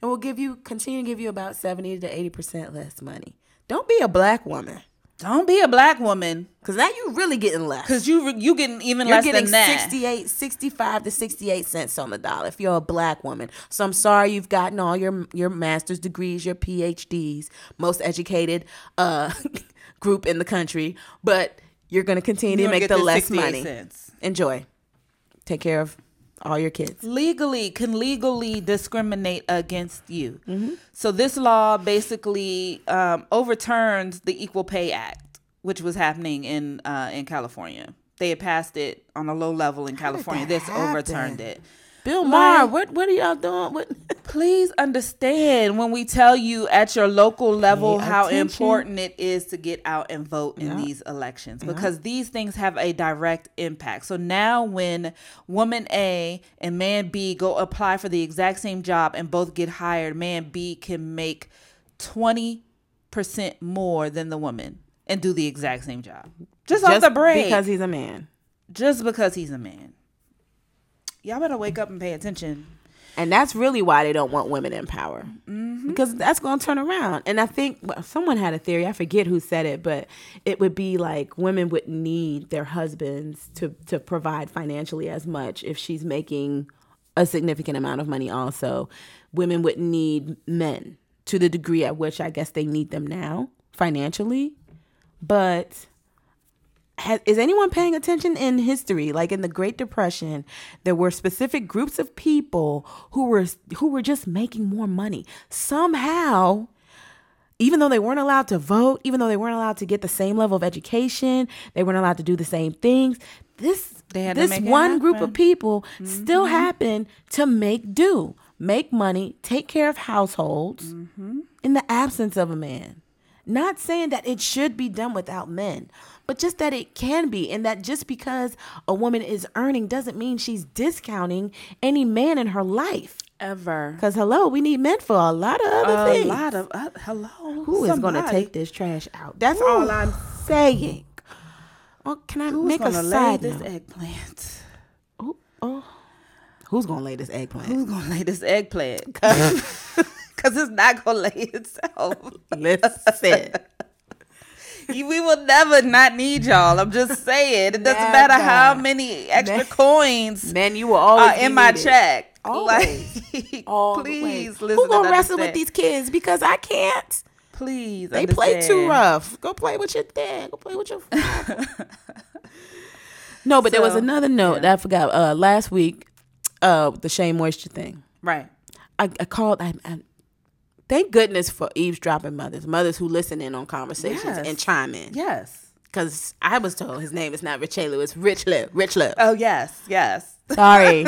And we'll give you continue to give you about 70 to 80% less money. Don't be a black woman Don't be a black woman cuz now you really getting less. cuz you you getting even less. You're less getting than that. 68 65 to 68 cents on the dollar if you're a black woman. So I'm sorry you've gotten all your your master's degrees, your PhDs, most educated uh group in the country, but you're going to continue to make the less money. cents. Enjoy. Take care of all your kids. legally can legally discriminate against you. Mm-hmm. So this law basically um, overturns the Equal Pay Act, which was happening in uh, in California. They had passed it on a low level in California. This overturned it. Bill Like- Maher, what what are y'all doing? What Please understand when we tell you at your local level Pay how attention. important it is to get out and vote in Yeah. these elections because these things have a direct impact. So now when woman A and man B go apply for the exact same job and both get hired, man B can make 20% more than the woman and do the exact same job. Just, off the break. because he's a man. just because he's a man. Y'all better wake up and pay attention. And that's really why they don't want women in power. Mm-hmm. Because that's going to turn around. And I think well, someone had a theory, I forget who said it, but it would be like women would need their husbands to, to provide financially as much if she's making a significant amount of money, also. Women would need men to the degree at which I guess they need them now financially. But has, is anyone paying attention in history like in the great depression there were specific groups of people who were who were just making more money. Somehow even though they weren't allowed to vote even though they weren't allowed to get the same level of education they weren't allowed to do the same things this this one group of people still happened to make do make money take care of households in the absence of a man not saying that it should be done without men, but just that it can be, and that just because a woman is earning doesn't mean she's discounting any man in her life. Ever. Because hello, we need men for a lot of other A things. A lot of uh, hello. Who is going to take this trash out? That's all I'm saying. Oh, can I Who's make a side this note? eggplant? Oh, oh. Who's gonna lay this eggplant? Who's gonna lay this eggplant? Because it's not gonna lay itself. Listen, we will never not need y'all. I'm just saying. It doesn't Never. matter how many extra Never. coins man, you will always are in my needed. check. Always. Like, please listen. Who gonna wrestle with these kids? Because I can't. Please, They play too rough. Go play with your dad. Go play with your no, but there was another note yeah. that I forgot. Uh, last week, uh, the Shea Moisture thing. Right. I, I called. I, I thank goodness for eavesdropping mothers, mothers who listen in on conversations Yes. and chime in. Yes. Because I was told his name is not Richelu, it's Rich Lou. Rich Lou. Oh yes. Yes. Sorry,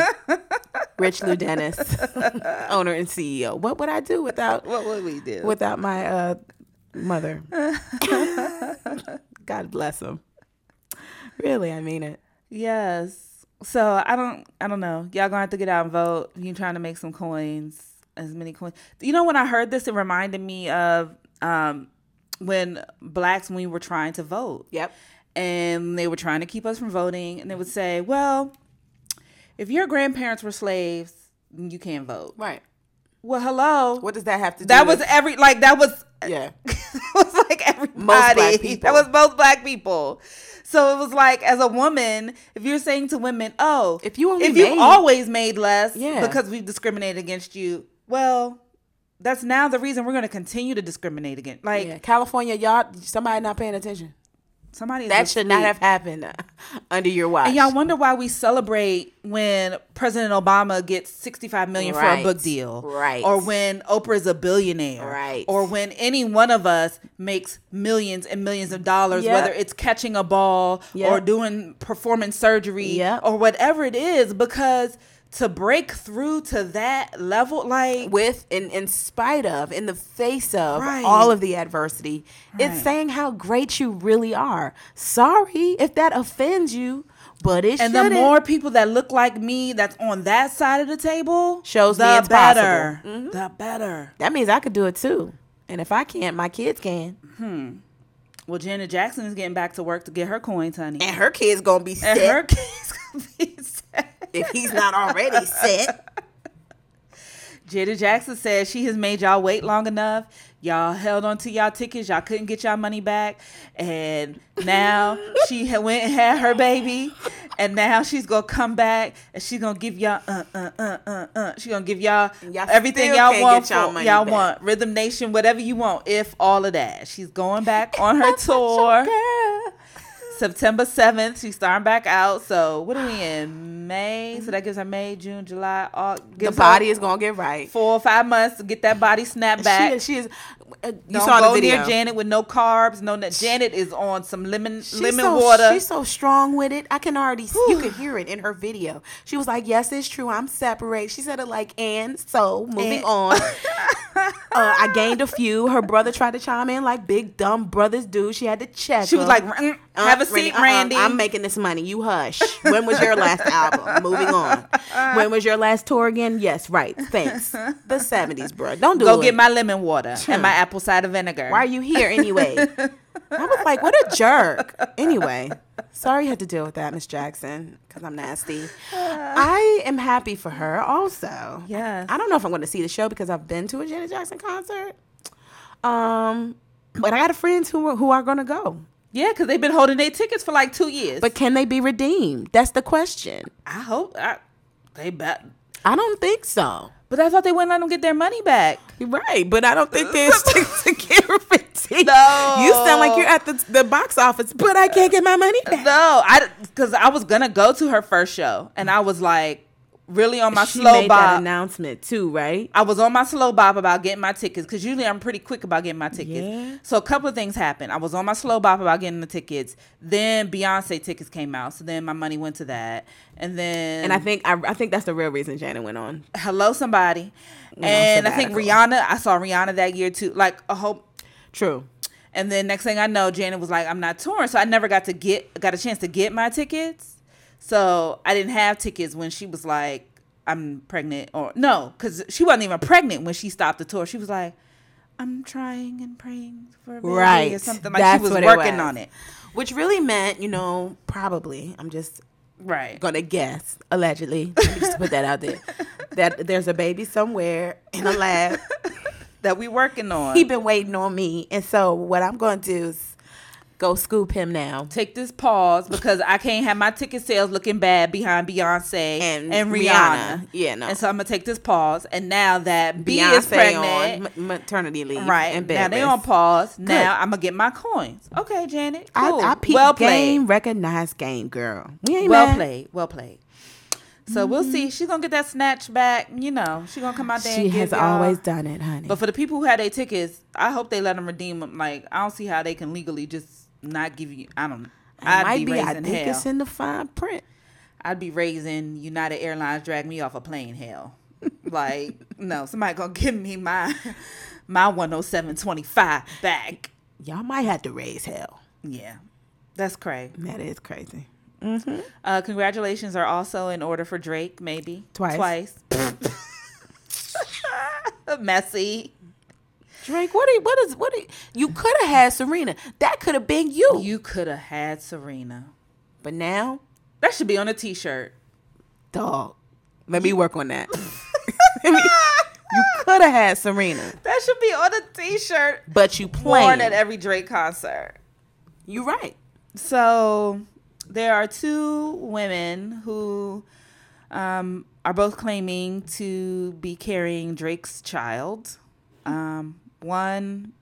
Rich Lou Dennis, owner and CEO. What would I do without What would we do? without my uh, mother? God bless him. Really, I mean it. Yes. So I don't I don't know. Y'all gonna have to get out and vote. You trying to make some coins, as many coins. You know when I heard this, it reminded me of um when blacks when we were trying to vote. Yep. And they were trying to keep us from voting and they would say, Well, if your grandparents were slaves, you can't vote. Right. Well, hello. What does that have to do? that was with- every like that was yeah. it was like everybody. black. That was both black people. So it was like, as a woman, if you're saying to women, "Oh, If you only if you always made less, Yeah. because we've discriminated against you," well, that's now the reason we're going to continue to discriminate against. Like yeah. California, y'all, somebody not paying attention. somebody That should not have happened uh, under your watch. And y'all wonder why we celebrate when President Obama gets 65 million for a book deal. Right. Or when Oprah's a billionaire. Right. Or when any one of us makes millions and millions of dollars, Yep. whether it's catching a ball or doing performance surgery Yep. or whatever it is, because to break through to that level, like with in in spite of in the face of Right. all of the adversity it's saying how great you really are sorry if that offends you but it and the shouldn't. more people that look like me that's on that side of the table Shows me the it's better. Mm-hmm. The better. that means i could do it too and if i can't my kids can Hmm. Well, Janet Jackson is getting back to work to get her coins, honey. and her kids gonna be sick. And her kids gonna be set. If he's not already set Janet Jackson says she has made y'all wait long enough. Y'all held on to y'all tickets. Y'all couldn't get y'all money back, and now she went and had her baby, and now she's gonna come back and she's gonna give y'all uh uh uh uh uh. She's gonna give y'all, Y'all everything y'all want. y'all for- money y'all back. want Rhythm Nation, whatever you want. If all of that, she's going back on her tour. September 7th, she's starting back out. So, what are we in? May? So that gives her May, June, July, August. the body is gonna get right four or five months to get that body snapped back. she is, she is uh, you Don't saw go the video near Janet with no carbs. No, no- Janet is on some lemon She's lemon so, water. She's so strong with it. I can already see, you could hear it in her video. She was like, "Yes, it's true. I'm separate." She said it like, "And so moving And- on." uh, I gained a few. Her brother tried to chime in like big dumb brothers do. She had to check. she was him. like, "Mm, Uh, "Have a seat, uh-uh, Randy." I'm making this money. You hush. When was your last album? Moving on. When was your last tour again? Yes, right. Thanks. The 70s, bro. Don't do Go it. Go get my lemon water and my apple cider vinegar. Why are you here anyway? I was like, what a jerk. Anyway, sorry you had to deal with that, Miss Jackson, because I'm nasty. I am happy for her also. Yes. I don't know if I'm going to see the show because I've been to a Janet Jackson concert. Um, but I got friends who are, who are going to go. Yeah, because they've been holding their tickets for like two years. But can they be redeemed? That's the question. I hope I, they bet. I don't think so. But I thought they wouldn't let them get their money back. Right, but I don't think they're stick together. No. You sound like you're at the, the box office, but I can't get my money back. No, I because I was gonna go to her first show, and I was like really on my she slow made that announcement too, right? I was on my slow bob about getting my tickets because usually I'm pretty quick about getting my tickets. Yeah. So a couple of things happened. I was on my slow bob about getting the tickets. Then Beyonce tickets came out, so then my money went to that. And then And I think I, I think that's the real reason Janet went on. hello somebody, on and I think. Rihanna. I saw Rihanna that year too. Like a whole. True. And then next thing I know, Janet was like, "I'm not touring," so I never got to get got a chance to get my tickets. So I didn't have tickets when she was like, "I'm pregnant," or no, because she wasn't even pregnant when she stopped the tour. She was like, "I'm trying and praying for a baby," Right. or something like That's she was working was. on it. Which really meant, you know, probably. I'm just Right. gonna guess, allegedly. Let me just put that out there. That there's a baby somewhere in a lab. That we working on. he been waiting on me, and so what I'm gonna do is Go scoop him now. take this pause because I can't have my ticket sales looking bad behind Beyonce And and, Rihanna. Rihanna. Yeah, no. And so I'm gonna take this pause. And now that B Beyonce is pregnant, on maternity leave. right? And now they on pause. Now I'm gonna get my coins. Okay, Janet. Cool. I, I peep well game, played. recognized game, girl. We ain't Well mad. played. Well played. So we'll see. Mm-hmm. She's gonna get that snatch back. You know, she's gonna come out there. She and has always done it, honey. But for the people who had their tickets, I hope they let them redeem them. Like I don't see how they can legally just not give you. I don't. I'd might be, be. I raising think hell. it's in the fine print. I'd be raising United Airlines drag me off a plane hell. Like no, somebody gonna give me my my one oh seven twenty five back. Y'all might have to raise hell. Yeah, that's crazy. That is crazy. Uh, congratulations are also in order for Drake. Maybe Twice. Twice. Messy. Drake, what? Are, what is? What? Are, you could have had Serena. That could have been you. You could have had Serena. But now, That should be on a T-shirt. dog. Let me work on that. you could have had Serena, That should be on a T-shirt. but you playing. at every Drake concert. You're right. So there are two women who um, are both claiming to be carrying Drake's child. Um, one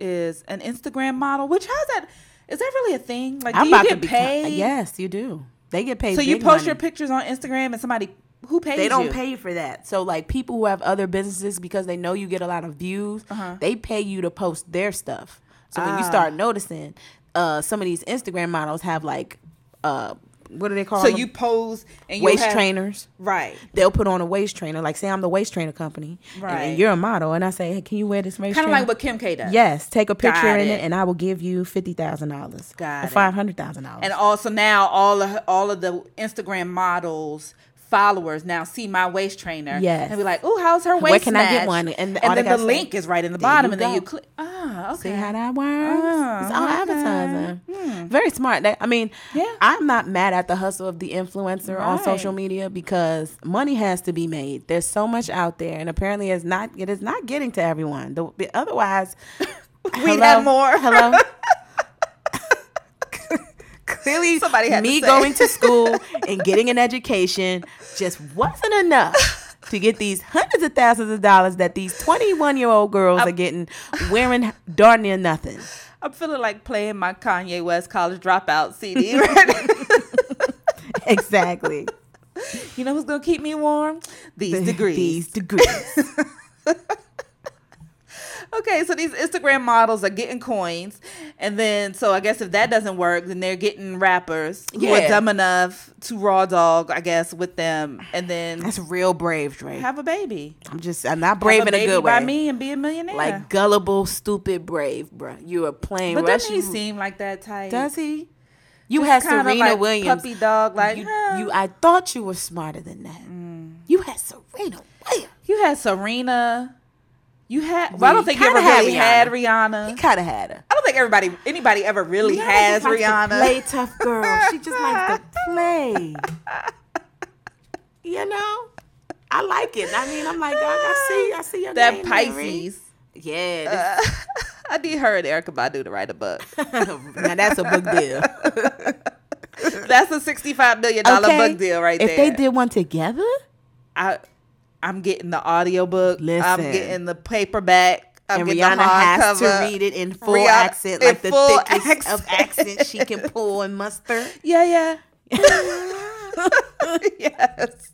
is an Instagram model, which how's that? Is that really a thing? Like, do I'm you about get to be paid? Yes, you do. They get paid. So you post money. your pictures on Instagram, and somebody who pays They don't you? pay for that. So like people who have other businesses because they know you get a lot of views, Uh-huh. they pay you to post their stuff. So when you Ah. start noticing, uh, some of these Instagram models have like, uh, what do they call So them? you pose and you waist have, trainers. right? They'll put on a waist trainer. Like say I'm the waist trainer company, and- Right. And, you're a model, and I say, hey, can you wear this waist Kind of like what Kim K does. Yes, take a picture Got in it. it, and I will give you fifty thousand dollars Got five hundred thousand dollars. And also now all of all of the Instagram models followers now see my waist trainer. Yes. And be like, oh, how's her waist? Where can I get one? And And, then the gotta say, link is right in the bottom, and then you click. Ah, okay. See how that works? it's all okay. advertising. Very smart. I mean, Yeah. I'm not mad at the hustle of the influencer on social media because money has to be made. There's so much out there, and apparently, it's not. It is not getting to everyone. The, the- otherwise, We'd have more. Hello. Clearly, Somebody had me say. going to school and getting an education just wasn't enough to get these hundreds of thousands of dollars that these 21 year old girls are getting wearing darn near nothing. I'm feeling like playing my Kanye West College Dropout CD. Right. Exactly. you know who's gonna keep me warm? These degrees. These degrees. Okay, so these Instagram models are getting coins, and then so I guess if that doesn't work, then they're getting rappers who Yeah. are dumb enough to raw dog, I guess, with them, and then That's real brave, Drake. have a baby. I'm just, I'm not brave in a baby good by way. me and be a millionaire. Like gullible, stupid, brave, bruh. You are playing but doesn't he seem like that type? Does he? You Just had Serena like Williams. puppy dog, like you, "Huh." you, I thought you were smarter than that. Mm. You had Serena Williams. You had Serena. You had. Well, I don't think you ever had really Rihanna. had He Rihanna. kind of had her. I don't think everybody, anybody ever really has just likes to Rihanna. play tough girl. She just likes to play. you know, I like it. I mean, I'm like, dog, I see, I see your that name. Pisces. Yeah, uh, I need her and Erykah Badu to write a book. now that's a book deal. That's a sixty-five million dollar Okay, book deal right if there. If they did one together, I, I'm getting the audiobook. I'm getting the paperback. I'm and getting Rihanna has to read it in full Rihanna- accent, like the thickest of accent. accent she can pull and muster. Yeah, yeah. yes.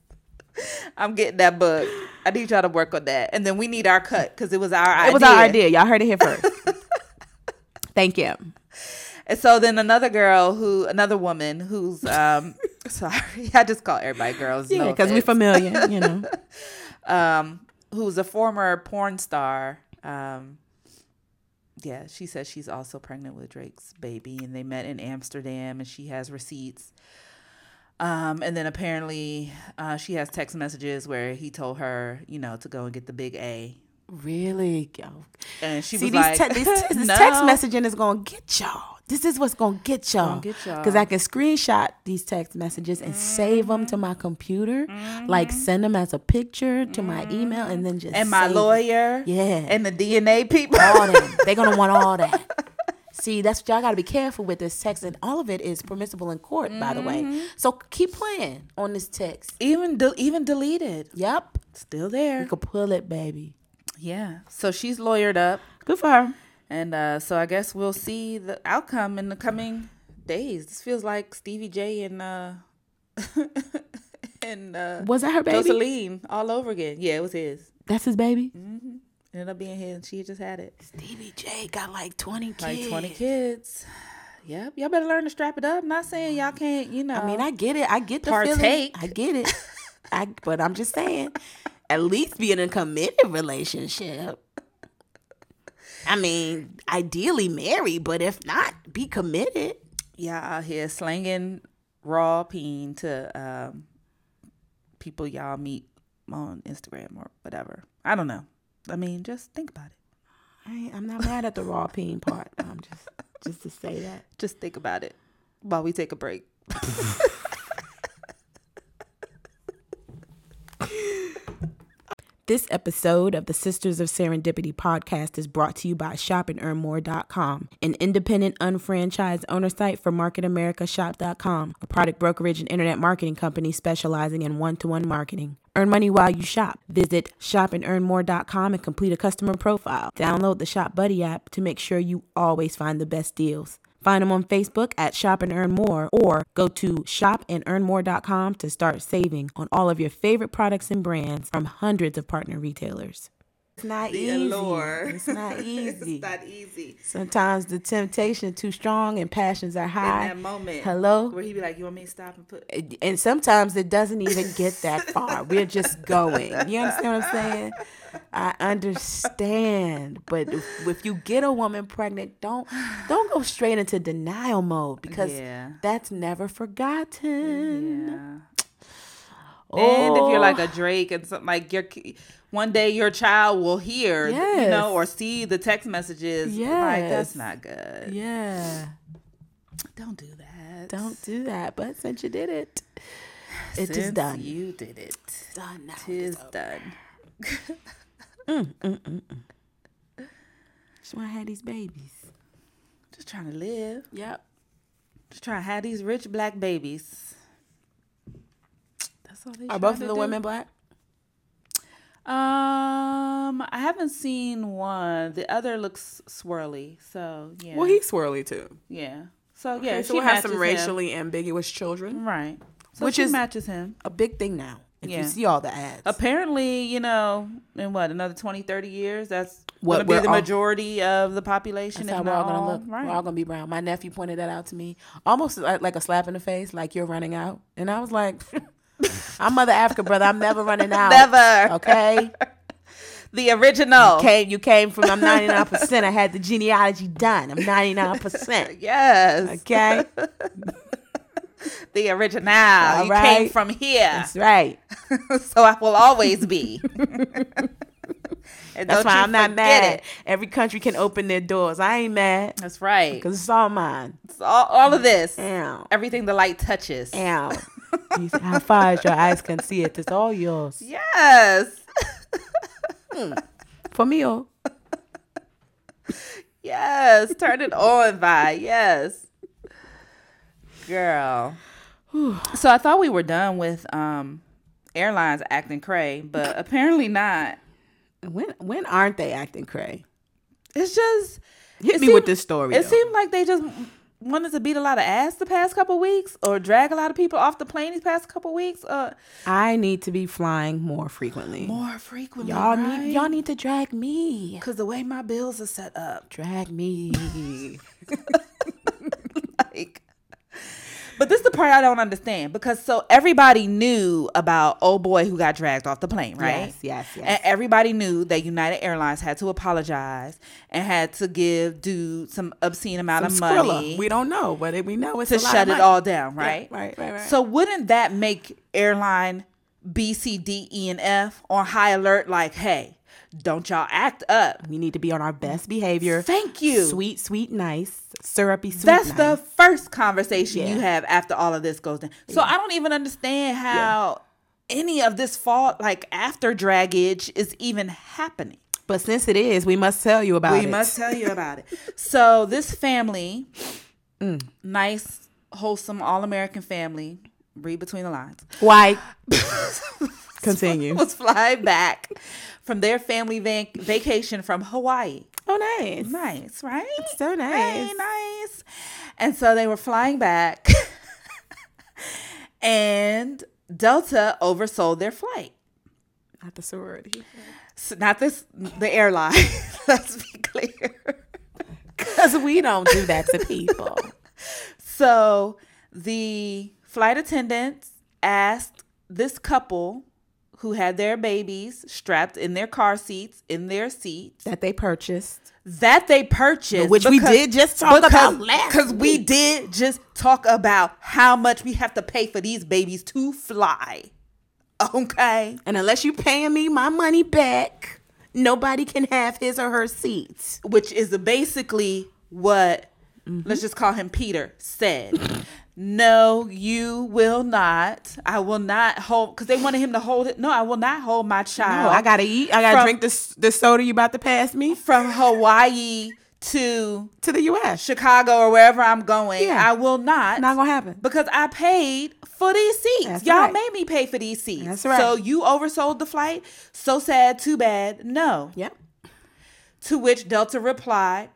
I'm getting that book. I need y'all to work on that, and then we need our cut because it was our idea. It was our idea. Y'all heard it here first. Thank you. And so then another girl who, another woman who's, um, sorry, I just call everybody girls. Yeah, no because we're familiar, you know. um, who's a former porn star. Um, yeah, she says she's also pregnant with Drake's baby, and they met in Amsterdam, and she has receipts. Um, and then apparently, uh, she has text messages where he told her, you know, to go and get the big A, Really? Yo. and she See, was these like, te- this no. text messaging is going to get y'all. This is what's going to get y'all. Gonna get y'all. Because I can screenshot these text messages and save them to my computer, like send them as a picture to my email, and then just and my save it. lawyer, Yeah. and the DNA people. all them. They're gonna want all that. See, that's what y'all got to be careful with this text, and all of it is permissible in court, by the Mm-hmm. way. So keep playing on this text. Even de- even deleted, Yep, still there. you can pull it, baby. Yeah. So she's lawyered up, Good for her. And uh, so I guess we'll see the outcome in the coming days. This feels like Stevie J and uh, and uh, Was that her baby? Joseline all over again. Yeah, it was his. That's his baby. Ended up being his, and she just had it. Stevie J got like twenty kids. Like twenty kids. Yep. Y'all better learn to strap it up. not saying y'all can't. You know. I mean, I get it. I get the Partake. feeling. I get it. I but I'm just saying, at least be in a committed relationship. I mean, ideally marry, but if not, be committed. y'all out here slanging raw peen to um, people y'all meet on Instagram or whatever. I don't know. I mean, just think about it. I I'm not mad at the raw peen part. I'm just just to say that. Just think about it while we take a break. This episode of the Sisters of Serendipity podcast is brought to you by shopsandearnmore.com, an independent, unfranchised owner site for Market America Shop.com, a product brokerage and internet marketing company specializing in one to one marketing. Earn money while you shop. Visit shopsandearnmore.com and complete a customer profile. Download the Shop Buddy app to make sure you always find the best deals. Find them on Facebook at Shop and Earn More or go to shopandearnmore.com to start saving on all of your favorite products and brands from hundreds of partner retailers. It's not easy. It's not easy. it's not easy. Sometimes the temptation is too strong and passions are high. In that moment. Hello? Where he'd be like, "You want me to stop and put?" And sometimes it doesn't even get that far. We're just going. You understand what I'm saying? I understand, but if, if you get a woman pregnant, don't don't go straight into denial mode because Yeah. that's never forgotten. Yeah. And if you're Oh. like a oh. Drake and something like your one day your child will hear, you know, or see the text messages. Like that's not good. Yeah, Don't do that. don't do that. But since you did it, it is Since done. You did it. done now. Tis done. Mm, mm, mm, Just want to have these babies. Just trying to live. Yep. Just trying to have these rich black babies. That's all they Are both of the do. women black? Um, I haven't seen one. The other looks swirly. So yeah. Well, he's swirly too. yeah. So yeah, Okay, she so we'll have some him. racially ambiguous children. right. So Which she is- matches him. A big thing now. If Yeah. you see all the ads. Apparently, you know, in what another 20, 30 years, that's What going to be the all- majority of the population. That's how we're all gonna all. look. Right. We're all gonna be brown. My nephew pointed that out to me, almost like, like a slap in the face, like you're running out. And I was like, "I'm Mother Africa, brother. I'm never running out. Never. Okay. the original. Came. You came from. I'm 99. percent I had the genealogy done. I'm 99. percent Yes. Okay. The original. All you came from here. That's right. so I will always be. That's why I'm not mad. it. Every country can open their doors. I ain't mad That's right. because it's all mine. It's all, all of this. Ow. Everything the light touches. Ow. How far as your eyes can see it, it's all yours. Yes. Hmm. For me, oh. Yes. Turn it on, Vi. Yes. Girl. so I thought we were done with um airlines acting cray, but apparently not. When when aren't they acting cray? It's just Hit it me with this story. It though. seemed like they just wanted to beat a lot of ass the past couple weeks or drag a lot of people off the plane these past couple weeks. Uh I need to be flying more frequently. more frequently. Y'all need y'all need to drag me. because the way my bills are set up. Drag me. but this is the part I don't understand because so everybody knew about old boy who got dragged off the plane, right? Yes, yes, yes. And everybody knew that United Airlines had to apologize and had to give dude some obscene amount of Skrilla. money We don't know, but we know it's to a lot shut of it all down, right? right, right, right. So wouldn't that make airline B, C, D, E, and F on high alert? Like, hey, don't y'all act up. we need to be on our best behavior. Thank you. Sweet, sweet, nice, syrupy, sweet. That's nice. the first conversation you have after all of this goes down. So I don't even understand how any of this fault, like after dragage, is even happening. But since it is, we must tell you about we it. We must tell you about it. So this family, Mm. nice, wholesome, all-American family. Read between the lines. White. Continue. Was flying back from their family vac- vacation from Hawaii. Oh, nice. Nice, right? So nice. Very nice. And so they were flying back, and Delta oversold their flight. Not the sorority. So not this, the airline. Let's be clear. Because we don't do that to people. So the flight attendants asked this couple who had their babies strapped in their car seats, in their seats, that they purchased. that they purchased. Which we did just talk about last Because we did just talk about how much we have to pay for these babies to fly. Okay. And unless you paying me my money back, nobody can have his or her seats. Which is basically what, Mm-hmm. let's just call him Peter, said. No, you will not. I will not hold because they wanted him to hold it. No, I will not hold my child. No, I gotta eat. I gotta From- drink this the soda you about to pass me from Hawaii to to the U.S. Chicago or wherever I'm going. Yeah. I will not. Not gonna happen. because I paid for these seats. That's Y'all right. made me pay for these seats. That's right. So you oversold the flight. So sad. Too bad. No. Yep. To which Delta replied,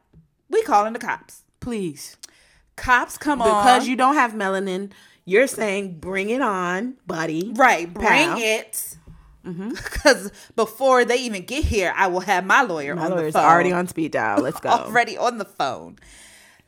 "We calling the cops. Please, Cops come because on because you don't have melanin, you're saying bring it on, buddy. right. Bring Pal. it." Mm-hmm. Because before they even get here, I will have my lawyer My on the phone. already on speed dial. Let's go. already on the phone.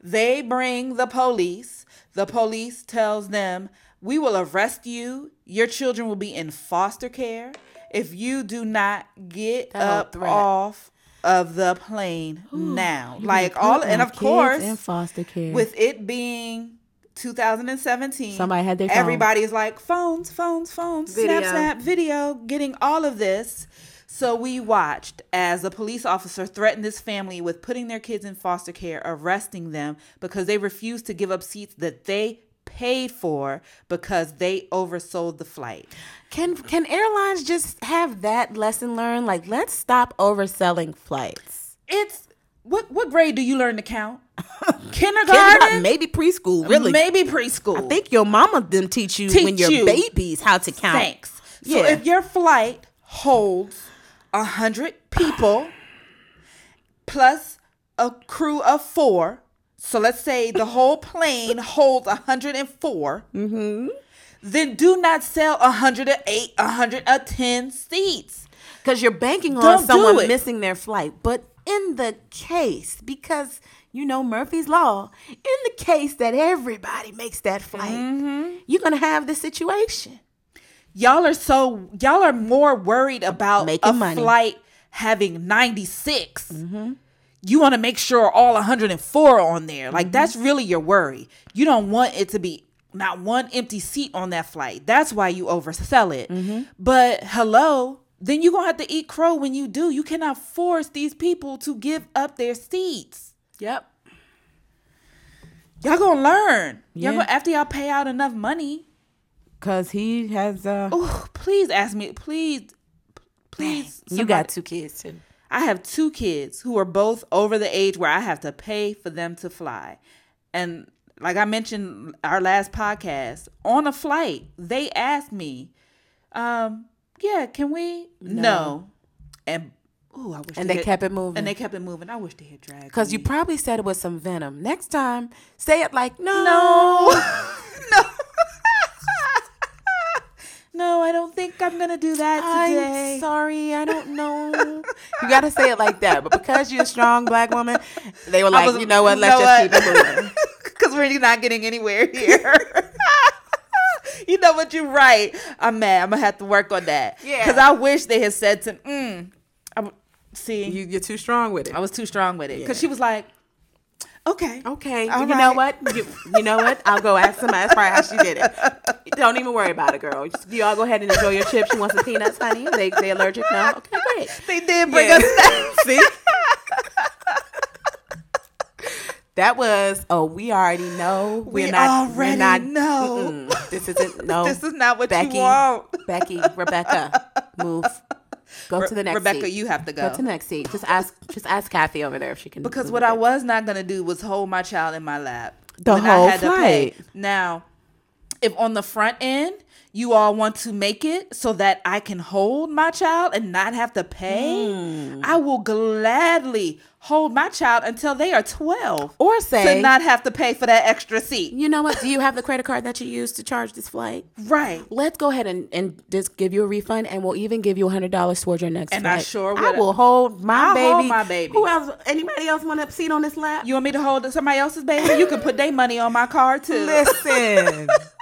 They bring the police. The police tells them, "We will arrest you. Your children will be in foster care if you do not get That up off of the plane now." Like all, and of course, in foster care. with it being 2017, Somebody had their phone. everybody's like phones, phones, phones, Video. snap, snap, video, getting all of this. So we watched as a police officer threatened this family with putting their kids in foster care, arresting them because they refused to give up seats that they paid for because they oversold the flight. Can can airlines just have that lesson learned? Like, let's stop overselling flights. It's what what grade do you learn to count? Kindergarten, Kindergarten, maybe preschool. Really, maybe preschool. I think your mama them teach you Teach when you're you. babies how to count. Thanks. So Yeah. if your flight holds a hundred people plus a crew of four, so let's say the whole plane holds a hundred Mm-hmm. then do not sell a hundred and eight, a hundred and ten seats. because you're banking on Don't do someone missing their flight. But in the case, because you know Murphy's law, in the case that everybody makes that flight, Mm-hmm. you're gonna have the situation. Y'all are so y'all are more worried about Making a money. flight having 96. You want to make sure all 104 are on there. Like that's really your worry. You don't want it to be not one empty seat on that flight. That's why you oversell it. But hello, then you're going to have to eat crow when you do. You cannot force these people to give up their seats. Yep. Y'all going to learn. Yeah. Y'all gonna, after y'all pay out enough money. Cause he has uh Oh, please ask me. Please, please. you got two kids too. I have two kids who are both over the age where I have to pay for them to fly. And like I mentioned our last podcast, on a flight, they asked me, um, yeah, can we? No. And ooh, I wish And they had- kept it moving. And they kept it moving. I wish they had dragged Cause you probably said it with some venom. Next time, say it like no. No. no. No, I don't think I'm gonna do that today. I'm sorry, I don't know. you gotta say it like that. But because you're a strong black woman, they were like, was- you know what, let's just what? keep it moving. because we're not getting anywhere here. you know what? You're right. I'm mad. I'm gonna have to work on that. Yeah. Because I wish they had said to. Mm, I'm, see, You, you're too strong with it. I was too strong with it because Yeah. she was like, "Okay, Okay, All you know what? You, you know what? I'll go ask somebody. That's probably how she did it. Don't even worry about it, girl. Just, you all go ahead and enjoy your chips. She wants some peanuts, honey? They they allergic? No? Okay, great. They did bring Yeah. us that. See? That was oh we already know we're We not already we're not know. this isn't no This is not what Becky you want. Becky Rebecca move Go Re- to the next seat. Rebecca, seat. you have to go. Go to the next seat. Just ask. Just ask Kathy over there if she can. Because move what it. I was not gonna do was hold my child in my lap. The whole I had to pay. flight. Now, if on the front end you all want to make it so that I can hold my child and not have to pay, Hmm. I will gladly hold my child until they are twelve, Or say- to not have to pay for that extra seat. You know what? Do you have the credit card that you used to charge this flight? Right. Let's go ahead and, and just give you a refund, and we'll even give you a hundred dollars towards your next. And I flight. sure i will hold my I'll baby. hold my baby. Who else? Anybody else want to seat on this lap? You want me to hold somebody else's baby? You can put their money on my card too. Listen.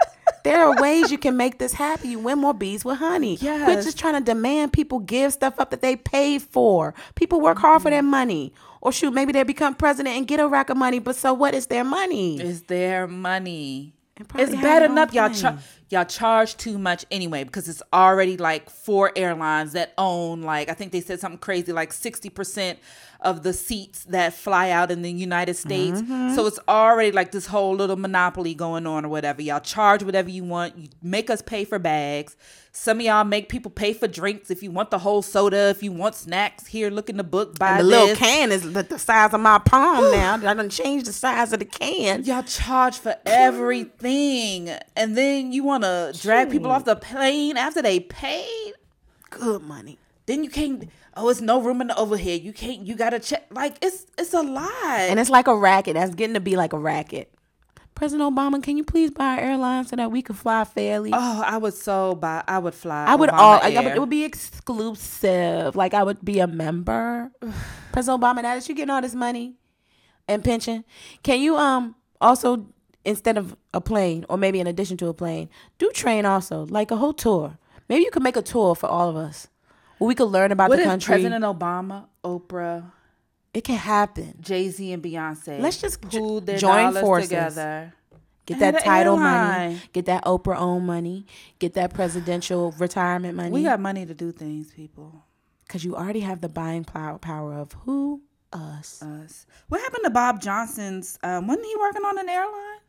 there are ways you can make this happen. You win more bees with honey. We're just trying to demand people give stuff up that they paid for. People work hard for mm-hmm. their money. Or shoot, maybe they become president and get a rack of money, but so what is their money? Is their money. It's bad enough y'all char- y'all charge too much anyway because it's already like four airlines that own like I think they said something crazy like 60% of the seats that fly out in the United States. Mm-hmm. So it's already like this whole little monopoly going on or whatever. Y'all charge whatever you want. You make us pay for bags. Some of y'all make people pay for drinks if you want the whole soda, if you want snacks, here look in the book buy And the little can is the, the size of my palm now. I done changed the size of the can. Y'all charge for everything, and then you want to drag people off the plane after they paid. Good money. Then you can't. Oh, it's no room in the overhead. You can't. You gotta check. Like it's it's a lot. And it's like a racket. That's getting to be like a racket. President Obama, can you please buy our airline so that we can fly fairly? oh, I would so buy. I would fly. I would Obama all. I would, it would be exclusive. Like I would be a member. President Obama, now that you're getting all this money and pension, can you um also instead of a plane or maybe in addition to a plane, do train also like a whole tour. Maybe you could make a tour for all of us. Where we could learn about the country. President Obama, Oprah, it can happen. Jay Z, and Beyonce? Let's just pooled their join dollars forces. together. Get that title airline. money. Get that Oprah own money. Get that presidential retirement money. We got money to do things, people. because you already have the buying power power of who us. Us. What happened to Bob Johnson's? Um, wasn't he working on an airline?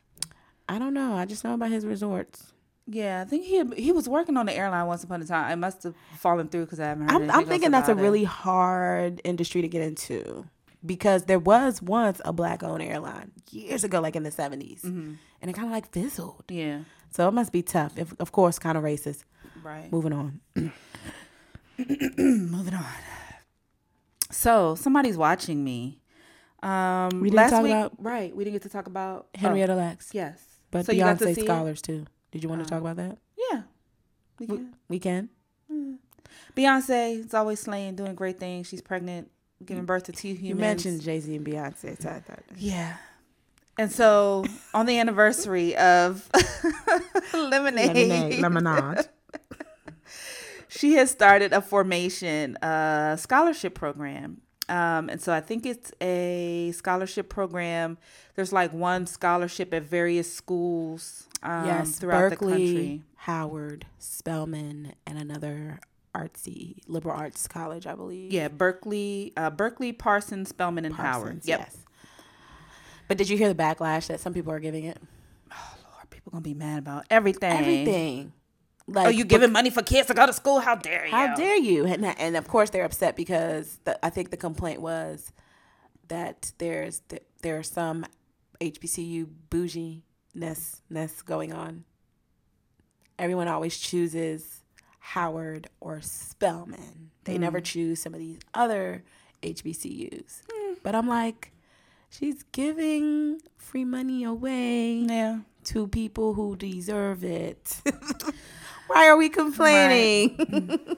I don't know. I just know about his resorts. Yeah, I think he he was working on the airline once upon a time. I must have fallen through because I haven't heard. I'm, I'm thinking that's a it. really hard industry to get into because there was once a black owned airline years ago, like in the 70s, Mm-hmm. and it kind of like fizzled. yeah So it must be tough. If, of course, kind of racist. right. Moving on. Moving on. So somebody's watching me. Um, We didn't last talk week, about- right? We didn't get to talk about oh, Henrietta Lacks. yes, But so to Beyonce it? scholars too. Did you want to talk about that? Yeah, we We, can. we can. Beyonce is always slaying, doing great things. She's pregnant, giving birth to two humans. You mentioned Jay Z and Beyonce. So I thought. Yeah. And so on the anniversary of Lemonade, Lemonade, lemonade. she has started a formation uh, scholarship program. Um, and so I think it's a scholarship program. There's like one scholarship at various schools um, yes, throughout Berkeley, the country. Howard, Spelman, and another artsy liberal arts college, I believe. Yeah, Berkeley, uh, Berkeley, Parsons, Spelman, and Howard. Yep. Yes. But did you hear the backlash that some people are giving it? Oh Lord, people gonna be mad about everything. Everything. Like, Oh, you giving money for kids to go to school? How dare you? How dare you? And and of course they're upset because the, I think the complaint was that there's that there are some HBCU bougie-ness ness going on. Everyone always chooses Howard or Spelman. They hmm. never choose some of these other HBCUs. Hmm. But I'm like, she's giving free money away Yeah. to people who deserve it. Why are we complaining?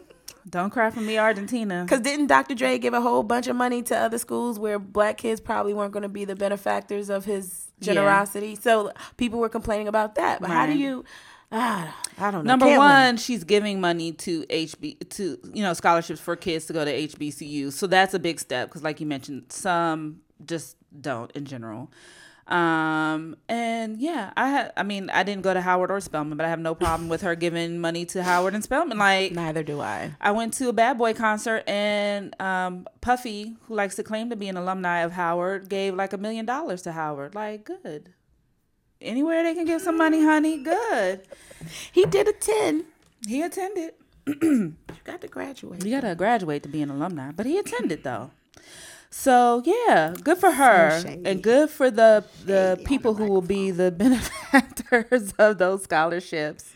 Don't cry for me, Argentina. Because didn't Dr. Dre give a whole bunch of money to other schools where black kids probably weren't going to be the benefactors of his Yeah. generosity? So people were complaining about that. But how do you? Ah, I don't know. Number Can't win. one, she's giving money to HB to you know scholarships for kids to go to HBCU. So that's a big step because, like you mentioned, some just don't in general. Um and yeah, I had I mean I didn't go to Howard or Spelman, but I have no problem with her giving money to Howard and Spelman. Like Neither do I. I went to a Bad Boy concert and um, Puffy, who likes to claim to be an alumni of Howard, gave like a million dollars to Howard. Like, good. Anywhere they can give some money, honey, good. He did attend. He attended. You got to graduate. You gotta graduate to be an alumni, but he attended though. So yeah, good for her, shady. and good for the the Shady people the who will be the benefactors of those scholarships.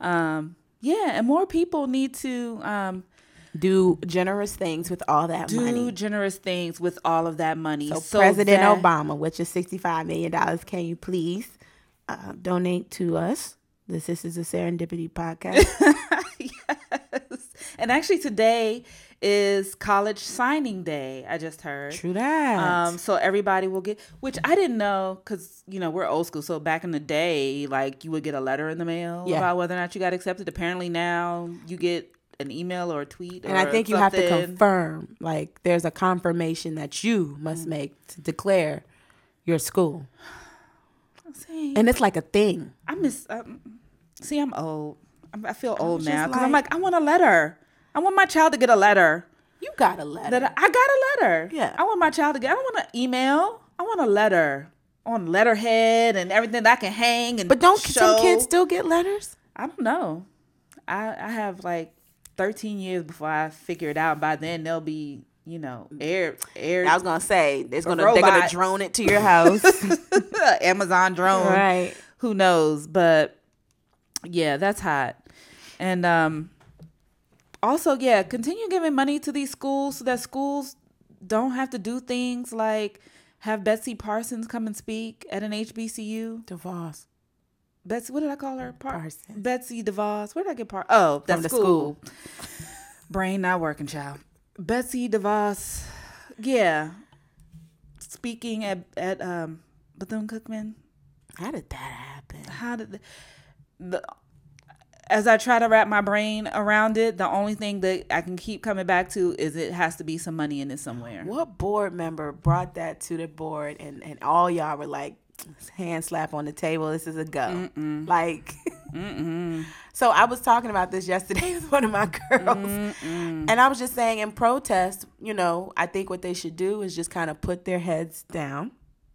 Um, yeah, and more people need to um, Do generous things with all that do money. Do generous things with all of that money. So, President that- Obama, with your $65 million, can you please uh, donate to us? This, this is a serendipity podcast. yes. And actually, today is college signing day. I just heard. True that. Um, so everybody will get, which I didn't know, cause you know we're old school. So back in the day, like you would get a letter in the mail Yeah. about whether or not you got accepted. Apparently now you get an email or a tweet. and I think you have to confirm, like, there's a confirmation that you must Mm. make to declare your school. See, And it's like a thing. I miss. Um, see, I'm old. I'm, I feel old now because I'm like- like, I want a letter. I want my child to get a letter. You got a letter. That I, I got a letter. Yeah. I want my child to get. I don't want an email. I want a letter on letterhead and everything that I can hang and. but don't some kids still get letters? I don't know. I I have like 13 years before I figure it out. By then they'll be, you know, air air I was gonna say there's gonna they're gonna drone it to your house. Amazon drone. right. Who knows? But yeah, that's hot. And um also, yeah, continue giving money to these schools so that schools don't have to do things like have Betsy Parsons come and speak at an HBCU. DeVos. Betsy, what did I call her? Par- Parsons. Betsy DeVos. Where did I get Par? Oh, that's the school. Brain not working, child. Betsy DeVos. Yeah. Speaking at at um Bethune Cookman. How did that happen? How did the, the as I try to wrap my brain around it, the only thing that I can keep coming back to is it has to be some money in it somewhere. What board member brought that to the board and, and all y'all were like, hand slap on the table, this is a go. Like, so I was talking about this yesterday with one of my girls. And I was just saying, in protest, you know, I think what they should do is just kind of put their heads down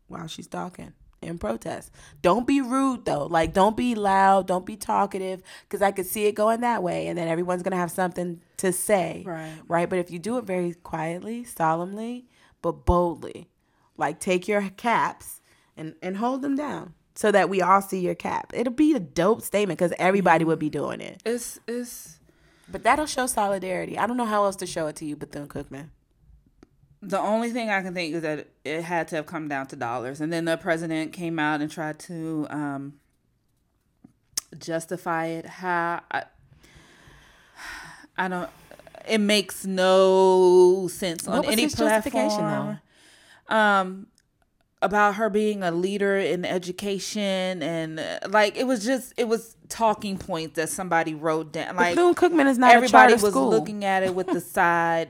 while she's talking in protest. Don't be rude though. Like, don't be loud. Don't be talkative because I could see it going that way. And then everyone's going to have something to say. Right. Right. But if you do it very quietly, solemnly, but boldly, like take your caps and, and hold them down so that we all see your cap. It'll be a dope statement because everybody would be doing it. It's it's But that'll show solidarity. I don't know how else to show it to you, Bethune Cookman. the only thing I can think is that it had to have come down to dollars, and then the president came out and tried to um, justify it. How I, I don't. It makes no sense on any platform. Um, about her being a leader in education and uh, like it was just it was talking points that somebody wrote down. Like Bethune Cookman is not everybody was school. looking at it with the side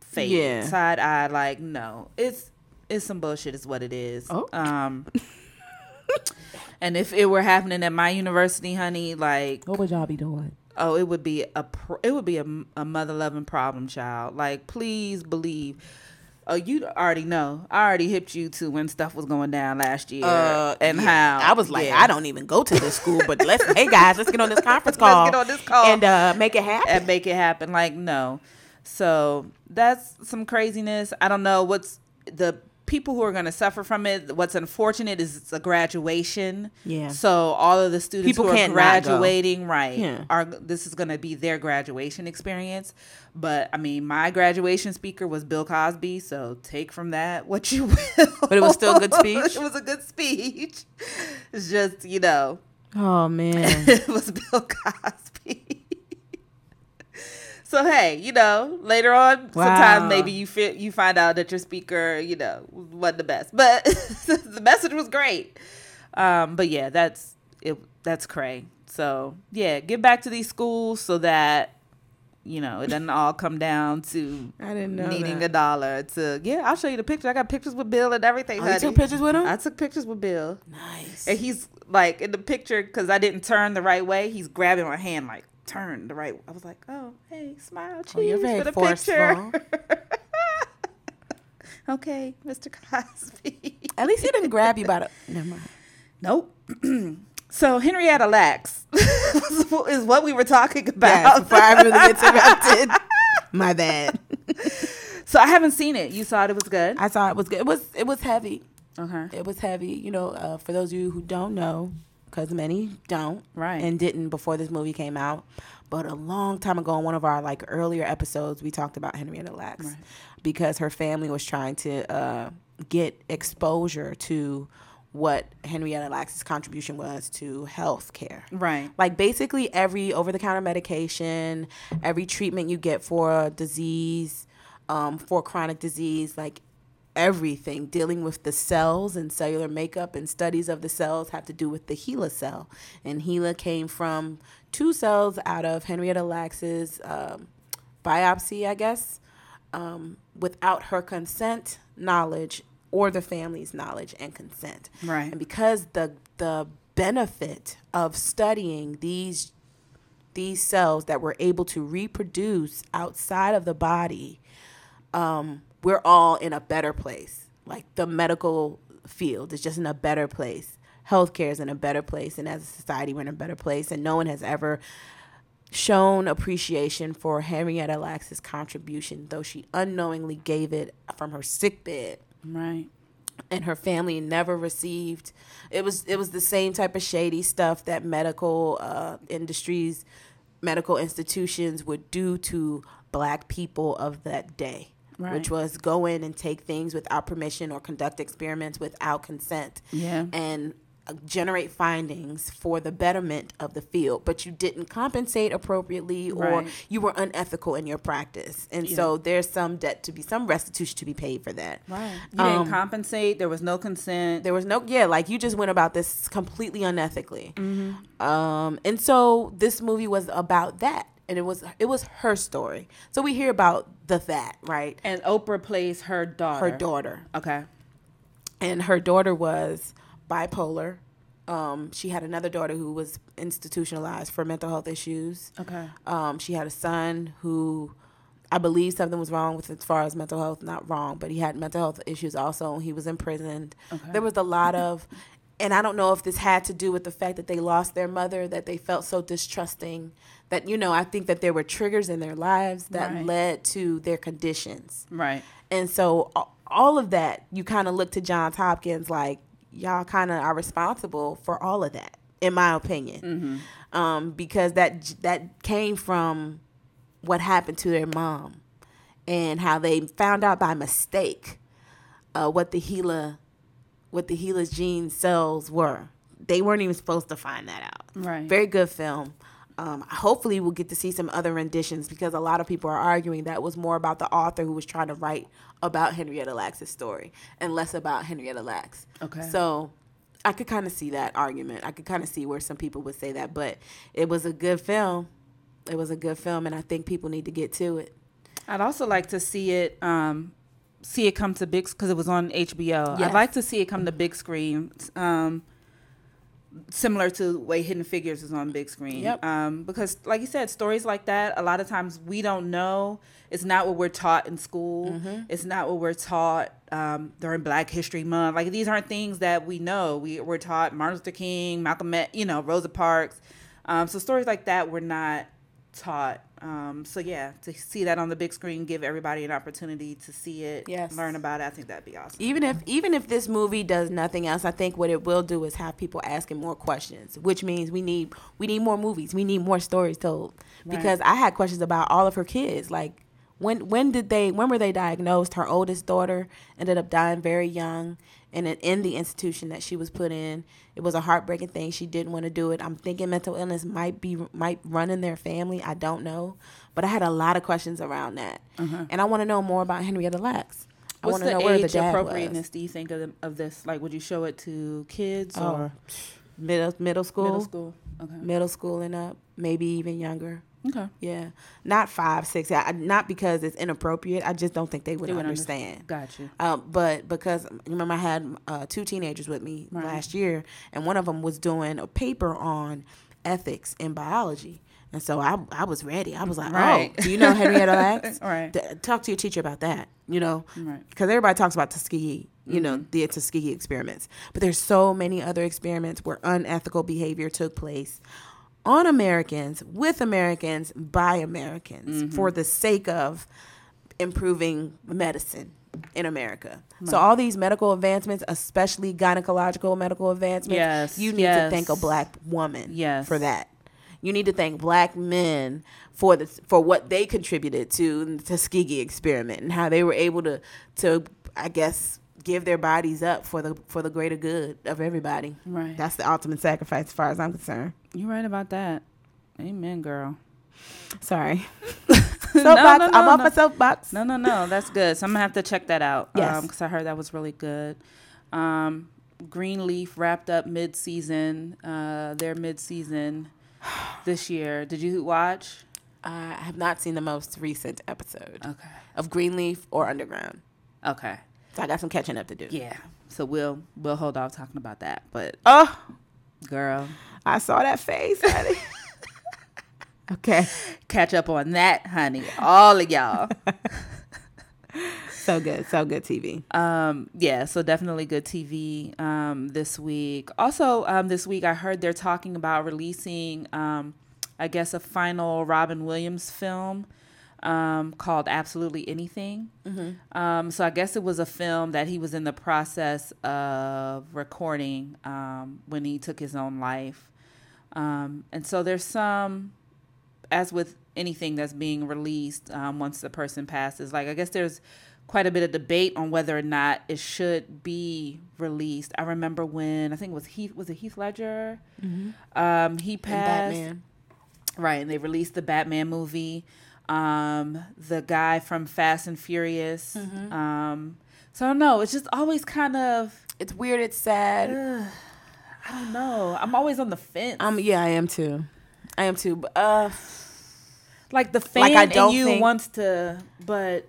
face, Yeah. side eye. Like, no, it's it's some bullshit. Is what it is. Oh. Um, and if it were happening at my university, honey, like, What would y'all be doing? oh, it would be a pro- it would be a, a mother loving problem child. Like, please believe. Oh, you already know. I already hipped you to when stuff was going down last year and Uh, yeah. how I was like, yeah. I don't even go to this school, but let's hey guys, let's get on this conference call. Let's get on this call. and uh, make it happen. and make it happen. Like, no. So that's some craziness. I don't know what's the people who are going to suffer from it. What's unfortunate is it's a graduation. Yeah. So all of the students People who are can't not go. graduating, right, Yeah. are this is going to be their graduation experience. But I mean, my graduation speaker was Bill Cosby, so take from that what you will. But it was still a good speech? it was a good speech. It's just you know oh man. it was Bill Cosby. So hey, you know, later on, Wow. sometimes maybe you you find out that your speaker, you know, wasn't the best, but the message was great. Um, but yeah, that's it. That's cray. So yeah, get back to these schools so that you know it doesn't all come down to I didn't know needing that. a dollar to yeah. I'll show you the picture. I got pictures with Bill and everything. Oh, you took pictures with him? I took pictures with Bill. nice. And he's like in the picture because I didn't turn the right way. He's grabbing my hand like turn the right. I was like, oh hey, smile, cheese Oh, you're very for the forceful. picture. okay, Mr. Cosby. At least he didn't grab you by the. Never mind. nope. So Henrietta Lacks is what we were talking Yes, about. before I really interrupted. My bad. so I haven't seen it. You saw it. It was good. I saw it was good. It was it was heavy. Okay. It was heavy. You know, uh, for those of you who don't know, because many don't, Right. and didn't before this movie came out. But a long time ago, in one of our like earlier episodes, we talked about Henrietta Lacks Right. because her family was trying to uh, get exposure to what Henrietta Lacks' contribution was to health care. Right. Like basically every over the counter medication, every treatment you get for a disease, um, for chronic disease, like everything dealing with the cells and cellular makeup and studies of the cells have to do with the HeLa cell. And HeLa came from two cells out of Henrietta Lacks's um, biopsy, I guess, um, without her consent, knowledge, or the family's knowledge and consent. Right. And because the the benefit of studying these these cells that were able to reproduce outside of the body, um, we're all in a better place. Like the medical field is just in a better place. Healthcare is in a better place, and as a society, we're in a better place. And no one has ever shown appreciation for Henrietta Lacks' contribution, though she unknowingly gave it from her sick bed Right. and her family never received it was it was the same type of shady stuff that medical uh, industries medical institutions would do to black people of that day Right. which was go in and take things without permission or conduct experiments without consent Yeah. and uh, generate findings for the betterment of the field but you didn't compensate appropriately or Right. you were unethical in your practice and so there's some debt to be some restitution to be paid for that Right. You didn't Um, compensate. There was no consent. there was no yeah like you just went about this completely unethically um and so this movie was about that and it was it was her story so we hear about the that right and Oprah plays her daughter. her daughter Okay. and her daughter was bipolar um she had another daughter who was institutionalized for mental health issues Okay. um she had a son who I believe something was wrong with as far as mental health, not wrong, but he had mental health issues also. He was imprisoned. Okay. There was a lot of, and I don't know if this had to do with the fact that they lost their mother, that they felt so distrusting, that, you know, I think that there were triggers in their lives that Right. led to their conditions. Right. And so all of that, you kind of look to Johns Hopkins like, y'all kind of are responsible for all of that, in my opinion, um, because that that came from what happened to their mom and how they found out by mistake uh, what the Gila, what the Gila's gene cells were. They weren't even supposed to find that out. Right. Very good film. Um, hopefully, we'll get to see some other renditions because a lot of people are arguing that was more about the author who was trying to write about Henrietta Lacks' story and less about Henrietta Lacks. Okay. So I could kind of see that argument. I could kind of see where some people would say that, but it was a good film. It was a good film, and I think people need to get to it. I'd also like to see it, um, see it come to big because it was on HBO. Yes. I'd like to see it come to big screen, um, similar to the way Hidden Figures is on big screen. Yep. Um, because, like you said, stories like that, a lot of times we don't know. It's not what we're taught in school. Mm-hmm. It's not what we're taught um, during Black History Month. Like these aren't things that we know. We we're taught Martin Luther King, Malcolm, X, you know, Rosa Parks. Um, so stories like that we're not taught. Um, so yeah, to see that on the big screen, give everybody an opportunity to see it, Yes. learn about it. I think that'd be awesome. Even if even if this movie does nothing else, I think what it will do is have people asking more questions, which means we need we need more movies, we need more stories told. Because I had questions about all of her kids, like when when did they when were they diagnosed? Her oldest daughter ended up dying very young, and in, in the institution that she was put in, it was a heartbreaking thing. She didn't want to do it. I'm thinking mental illness might be might run in their family. I don't know, but I had a lot of questions around that, uh-huh. and I want to know more about Henrietta Lacks. I What's want the to know where the age dad appropriateness was. do you think of, the, of this? Like, would you show it to kids Oh, or middle middle school, middle school? Okay. middle school and up, maybe even younger. Okay. Yeah, not five, six. I, not because it's inappropriate. I just don't think they would They would understand. Got you. Um, but because remember, I had uh, two teenagers with me Right. last year, and one of them was doing a paper on ethics in biology. And so I, I was ready. I was like, Right. oh, do you know Henrietta Lacks? Right. D- talk to your teacher about that, you know? Right. Because everybody talks about Tuskegee, you know, the Tuskegee experiments. But there's so many other experiments where unethical behavior took place on Americans, with Americans, by Americans, mm-hmm. for the sake of improving medicine in America. So all these medical advancements, especially gynecological medical advancements, Yes, you need yes. to thank a black woman Yes. for that. You need to thank black men for the for what they contributed to the Tuskegee experiment and how they were able to to I guess give their bodies up for the for the greater good of everybody. Right. That's the ultimate sacrifice as far as I'm concerned. You're right about that. Amen, girl. Sorry. No, soapbox. no, no, I'm off no. my soapbox. No, no, no. That's good. So I'm gonna have to check that out. Yes. because I heard that was really good. Um, Greenleaf wrapped up mid-season. Uh, their mid-season this year. Did you watch? I have not seen the most recent episode Okay. of Greenleaf or Underground. Okay. So I got some catching up to do. Yeah. So we'll we'll hold off talking about that. But Oh, girl, I saw that face, honey. okay. catch up on that, honey. All of y'all. So good. So good TV. Um, yeah, so definitely good TV um, this week. Also, um, this week I heard they're talking about releasing, um, I guess, a final Robin Williams film um, called Absolutely Anything. Um, so I guess it was a film that he was in the process of recording um, when he took his own life. Um, and so there's some as with anything that's being released um, once the person passes like i guess there's quite a bit of debate on whether or not it should be released i remember when i think it was heath was it heath ledger um, he And passed Batman. right and they released the batman movie um, the guy from fast and furious um, so i don't know it's just always kind of It's weird. It's sad. i don't know i'm always on the fence Um. Yeah, I am too. I am too. But, uh, like the fan Like, I don't in you think- wants to but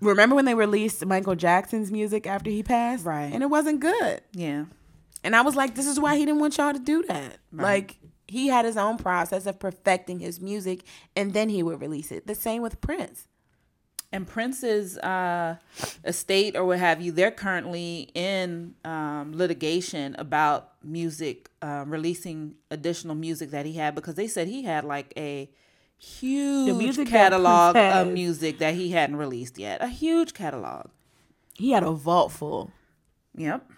remember when they released Michael Jackson's music after he passed? Right. And it wasn't good. yeah And I was like, this is why he didn't want y'all to do that. Like he had his own process of perfecting his music, and then he would release it. The same with Prince. and Prince's uh, estate or what have you, they're currently in um, litigation about music, uh, releasing additional music that he had because they said he had like a huge music catalog of music that he hadn't released yet. A huge catalog. He had a vault full. Yep.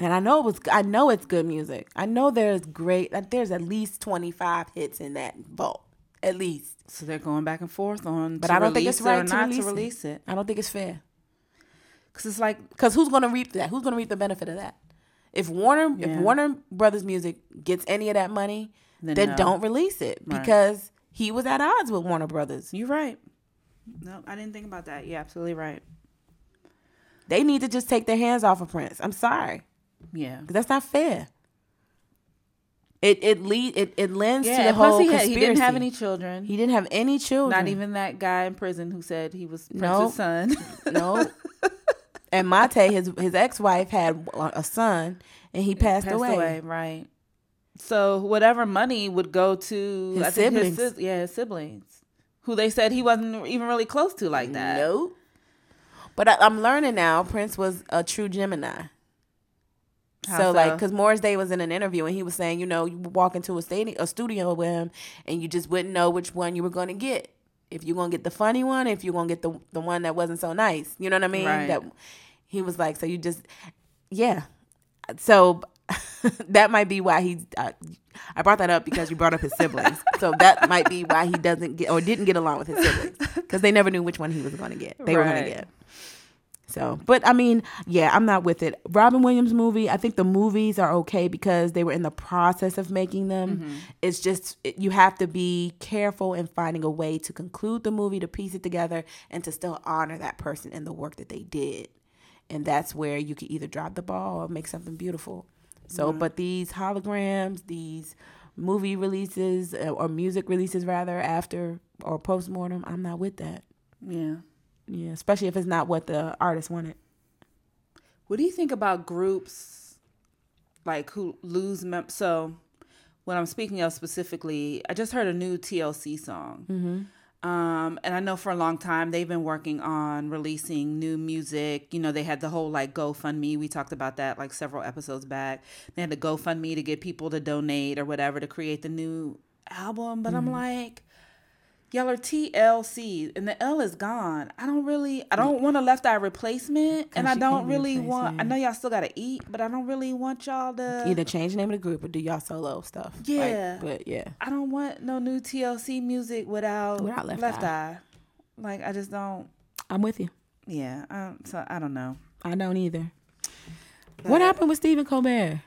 And I know it was I know it's good music. I know there's great there's at least 25 hits in that vault. At least. So they're going back and forth on, But I don't think it's it right to not release, to release it. I don't think it's fair. Because it's like, Cuz who's going to reap that? Who's going to reap the benefit of that? If Warner if Warner Brothers Music gets any of that money, Then then, no. don't release it Right. because he was at odds with Warner Brothers. you're right. No, I didn't think about that. You're absolutely right. They need to just take their hands off of Prince. I'm sorry. Yeah. that's not fair. It it lead it, it lends to the plus whole he, had, conspiracy. he didn't have any children. He didn't have any children. Not even that guy in prison who said he was Prince's No. son. no. and Mayte, his his ex wife had a son, and he passed, Passed away. away. right? So whatever money would go to His I think siblings. sis- yeah, his siblings, who they said he wasn't even really close to like that. Nope. But I, I'm learning now. Prince was a true Gemini. How so, like, because Morris Day was in an interview and he was saying, you know, you walk into a stadium, a studio with him, and you just wouldn't know which one you were going to get. If you're going to get the funny one, if you're going to get the the one that wasn't so nice, you know what I mean? Right. That he was like, so you just, yeah. So that might be why he. Uh, I brought that up because you brought up his siblings. so that might be why he doesn't get or didn't get along with his siblings because they never knew which one he was going to get. They were going to get. So, but I mean, yeah, I'm not with it. Robin Williams movie, I think the movies are okay because they were in the process of making them. It's just it, you have to be careful in finding a way to conclude the movie, to piece it together, and to still honor that person and the work that they did. And that's where you can either drop the ball or make something beautiful. So, but these holograms, these movie releases uh, or music releases rather after or post mortem, I'm not with that. Yeah. Yeah, especially if it's not what the artist wanted. What do you think about groups like who lose mem- so what I'm speaking of specifically, I just heard a new TLC song. Mm-hmm. Um, and I know for a long time they've been working on releasing new music. You know, they had the whole like GoFundMe. We talked about that like several episodes back. They had the GoFundMe to get people to donate or whatever to create the new album. But Mm-hmm. I'm like, y'all are TLC and the L is gone. I don't really, I don't want a left eye replacement. And I don't really want, I know y'all still got to eat, but I don't really want y'all to. Either change the name of the group or do y'all solo stuff. Like, Yeah. but yeah. I don't want no new TLC music without, Without Left left Eye. eye. Like, I just don't, I'm with you. yeah. Um, so I don't know. I don't either. What happened with Stephen Colbert?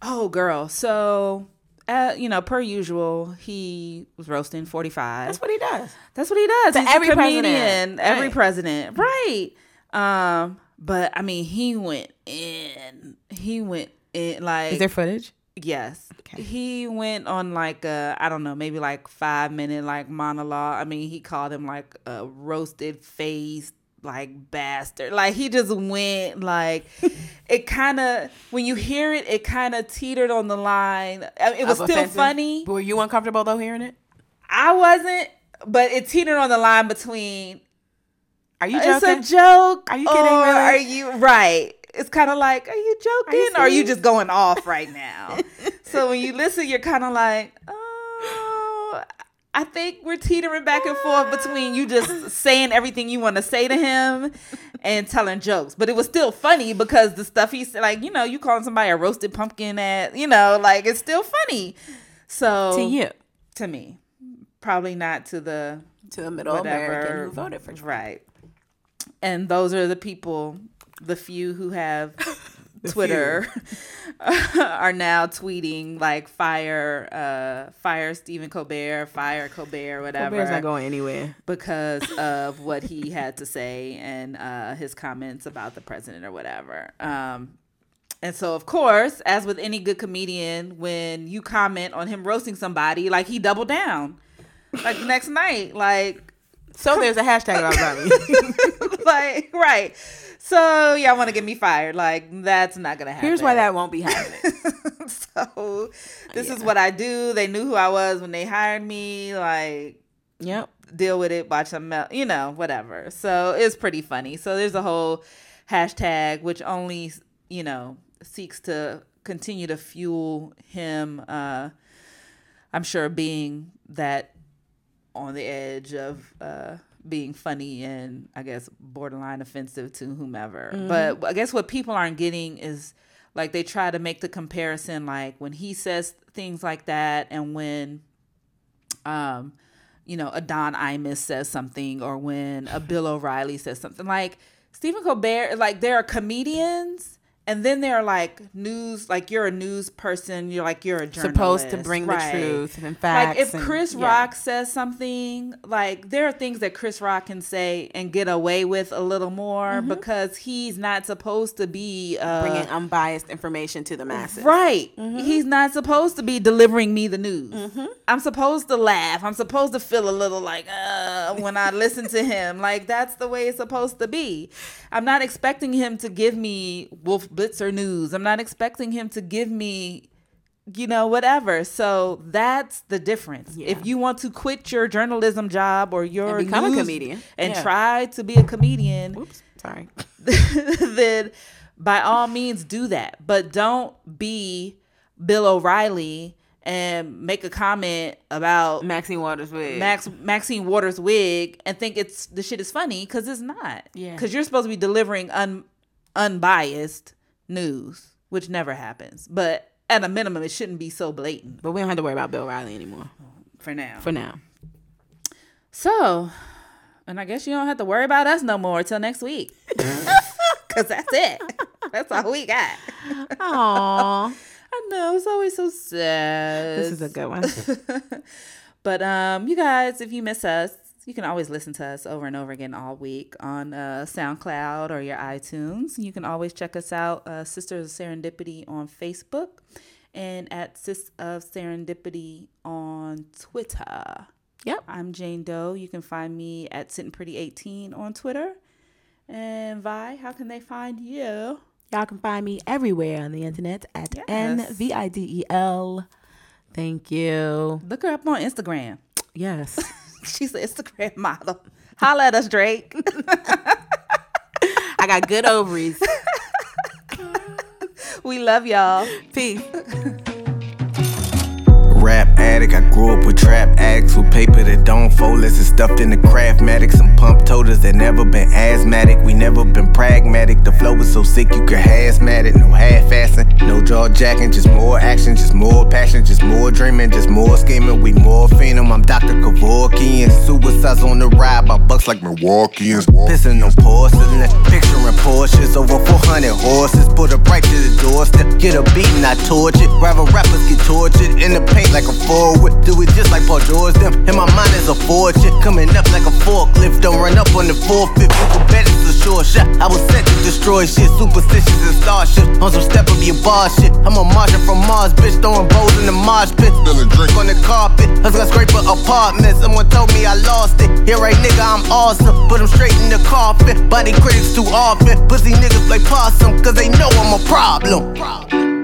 Oh, girl. So, uh, you know, per usual, he was roasting 45. That's what he does. That's what he does. Every comedian. president. Every Right. president. Right. Um, but I mean, he went in. He went in like Is there footage? Yes. He went on like a I don't know, maybe like 5 minute like monologue. I mean, he called him like a roasted face like bastard. Like he just went like it kind of when you hear it, it kind of teetered on the line. Uh, it was Of still offensive? funny. But were you uncomfortable though hearing it? I wasn't, but it teetered on the line between Are you it's joking? a joke. Are you kidding, Or really? are you right? It's kind of like, are you joking? you or are you just going off right now? so when you listen, you're kind of like, oh, I think we're teetering back and forth between you just saying everything you want to say to him and telling jokes. But it was still funny because the stuff he said, like, you know, you calling somebody a roasted pumpkin at, you know, like it's still funny. So to you, to me, probably not to the to the middle whatever. American who voted for Trump. Right. And those are the people, the few who have Twitter are now tweeting like fire uh fire Stephen Colbert, fire Colbert, whatever Colbert's not going anywhere. because of what he had to say and uh his comments about the president or whatever. Um and so of course, as with any good comedian, when you comment on him roasting somebody, like he doubled down. Like the next night, like So there's a hashtag about Bobby. like right. So y'all want to get me fired? Like that's not gonna happen. Here's why that won't be happening. so this is what I do. They knew who I was when they hired me. Like yep. deal with it. Watch them melt. You know, whatever. So it's pretty funny. So there's a whole hashtag which only you know seeks to continue to fuel him. uh I'm sure being that on the edge of uh, being funny and I guess borderline offensive to whomever. But I guess what people aren't getting is like they try to make the comparison like when he says things like that and when um you know a Don Imus says something or when a Bill O'Reilly says something like Stephen Colbert like there are comedians and then there are like news like you're a news person you're like you're a journalist Supposed to bring the truth and facts. Like if and- Chris yeah. Rock says something, like there are things that Chris Rock can say and get away with a little more Mm-hmm. because he's not supposed to be uh, bringing unbiased information to the masses. Right. Mm-hmm. He's not supposed to be delivering me the news. I'm supposed to laugh. I'm supposed to feel a little like, uh, when I listen to him. Like, that's the way it's supposed to be. I'm not expecting him to give me Wolf Blitzer news. I'm not expecting him to give me, you know, whatever. So that's the difference. Yeah. If you want to quit your journalism job or your And become a comedian. and Yeah. try to be a comedian, Oops. Sorry. then by all means do that. But don't be Bill O'Reilly and make a comment about Maxine Waters wig. Max Maxine Waters wig and think it's the shit is funny because it's not. Yeah. Because you're supposed to be delivering un, unbiased news, which never happens. But at a minimum, it shouldn't be so blatant but we don't have to worry about Bill Riley anymore for now. for now. So, and I guess you don't have to worry about us no more till next week. Cause that's it. That's all we got. Aww. I know it's always so sad. this is a good one. But um, you guys, if you miss us, you can always listen to us over and over again all week on uh, SoundCloud or your iTunes. You can always check us out, uh, Sisters of Serendipity on Facebook and at Sis of Serendipity on Twitter. Yep. I'm Jane Doe. You can find me at Sitting Pretty 18 on Twitter. And Vi, how can they find you? Y'all can find me everywhere on the internet at Yes. N V I D E L Thank you. Look her up on Instagram. Yes. She's an Instagram model. Holla at us, Drake. I got good ovaries. we love y'all. Peace. Rap addict, I grew up with trap addicts with paper that don't fold less it's stuffed in the craftmatic. Some pump toters that never been asthmatic. We never been pragmatic. The flow was so sick you could hazmat it. No half assing, no jaw jacking, just more action, just more passion, just more dreaming, just more scheming. We more phenom. I'm Dr. Kevorkian. Suicides on the ride by bucks like Milwaukeeans. Pissing on porcelain, picturing Porsches over 400 horses. Put it right to the doorstep. Get a beat and I torch it. Rival rappers get tortured in the paint like a forward. Do it just like Paul George them. In my mind is a fortune. Coming up like a forklift. Don't run up on the forfeit. You can bet it's a short shot. I was set to destroy shit. Superstitious and starship. On some step of your bar shit. I'm a Martian from Mars, bitch. Throwing bowls in the Mars pit. Spilling drink on the carpet. I was gonna scrape an apartment. Someone told me I lost it. Yeah, right, nigga, I'm awesome. Put them straight in the coffin. Body critics too often. Pussy niggas play possum. Cause they know I'm a problem. problem.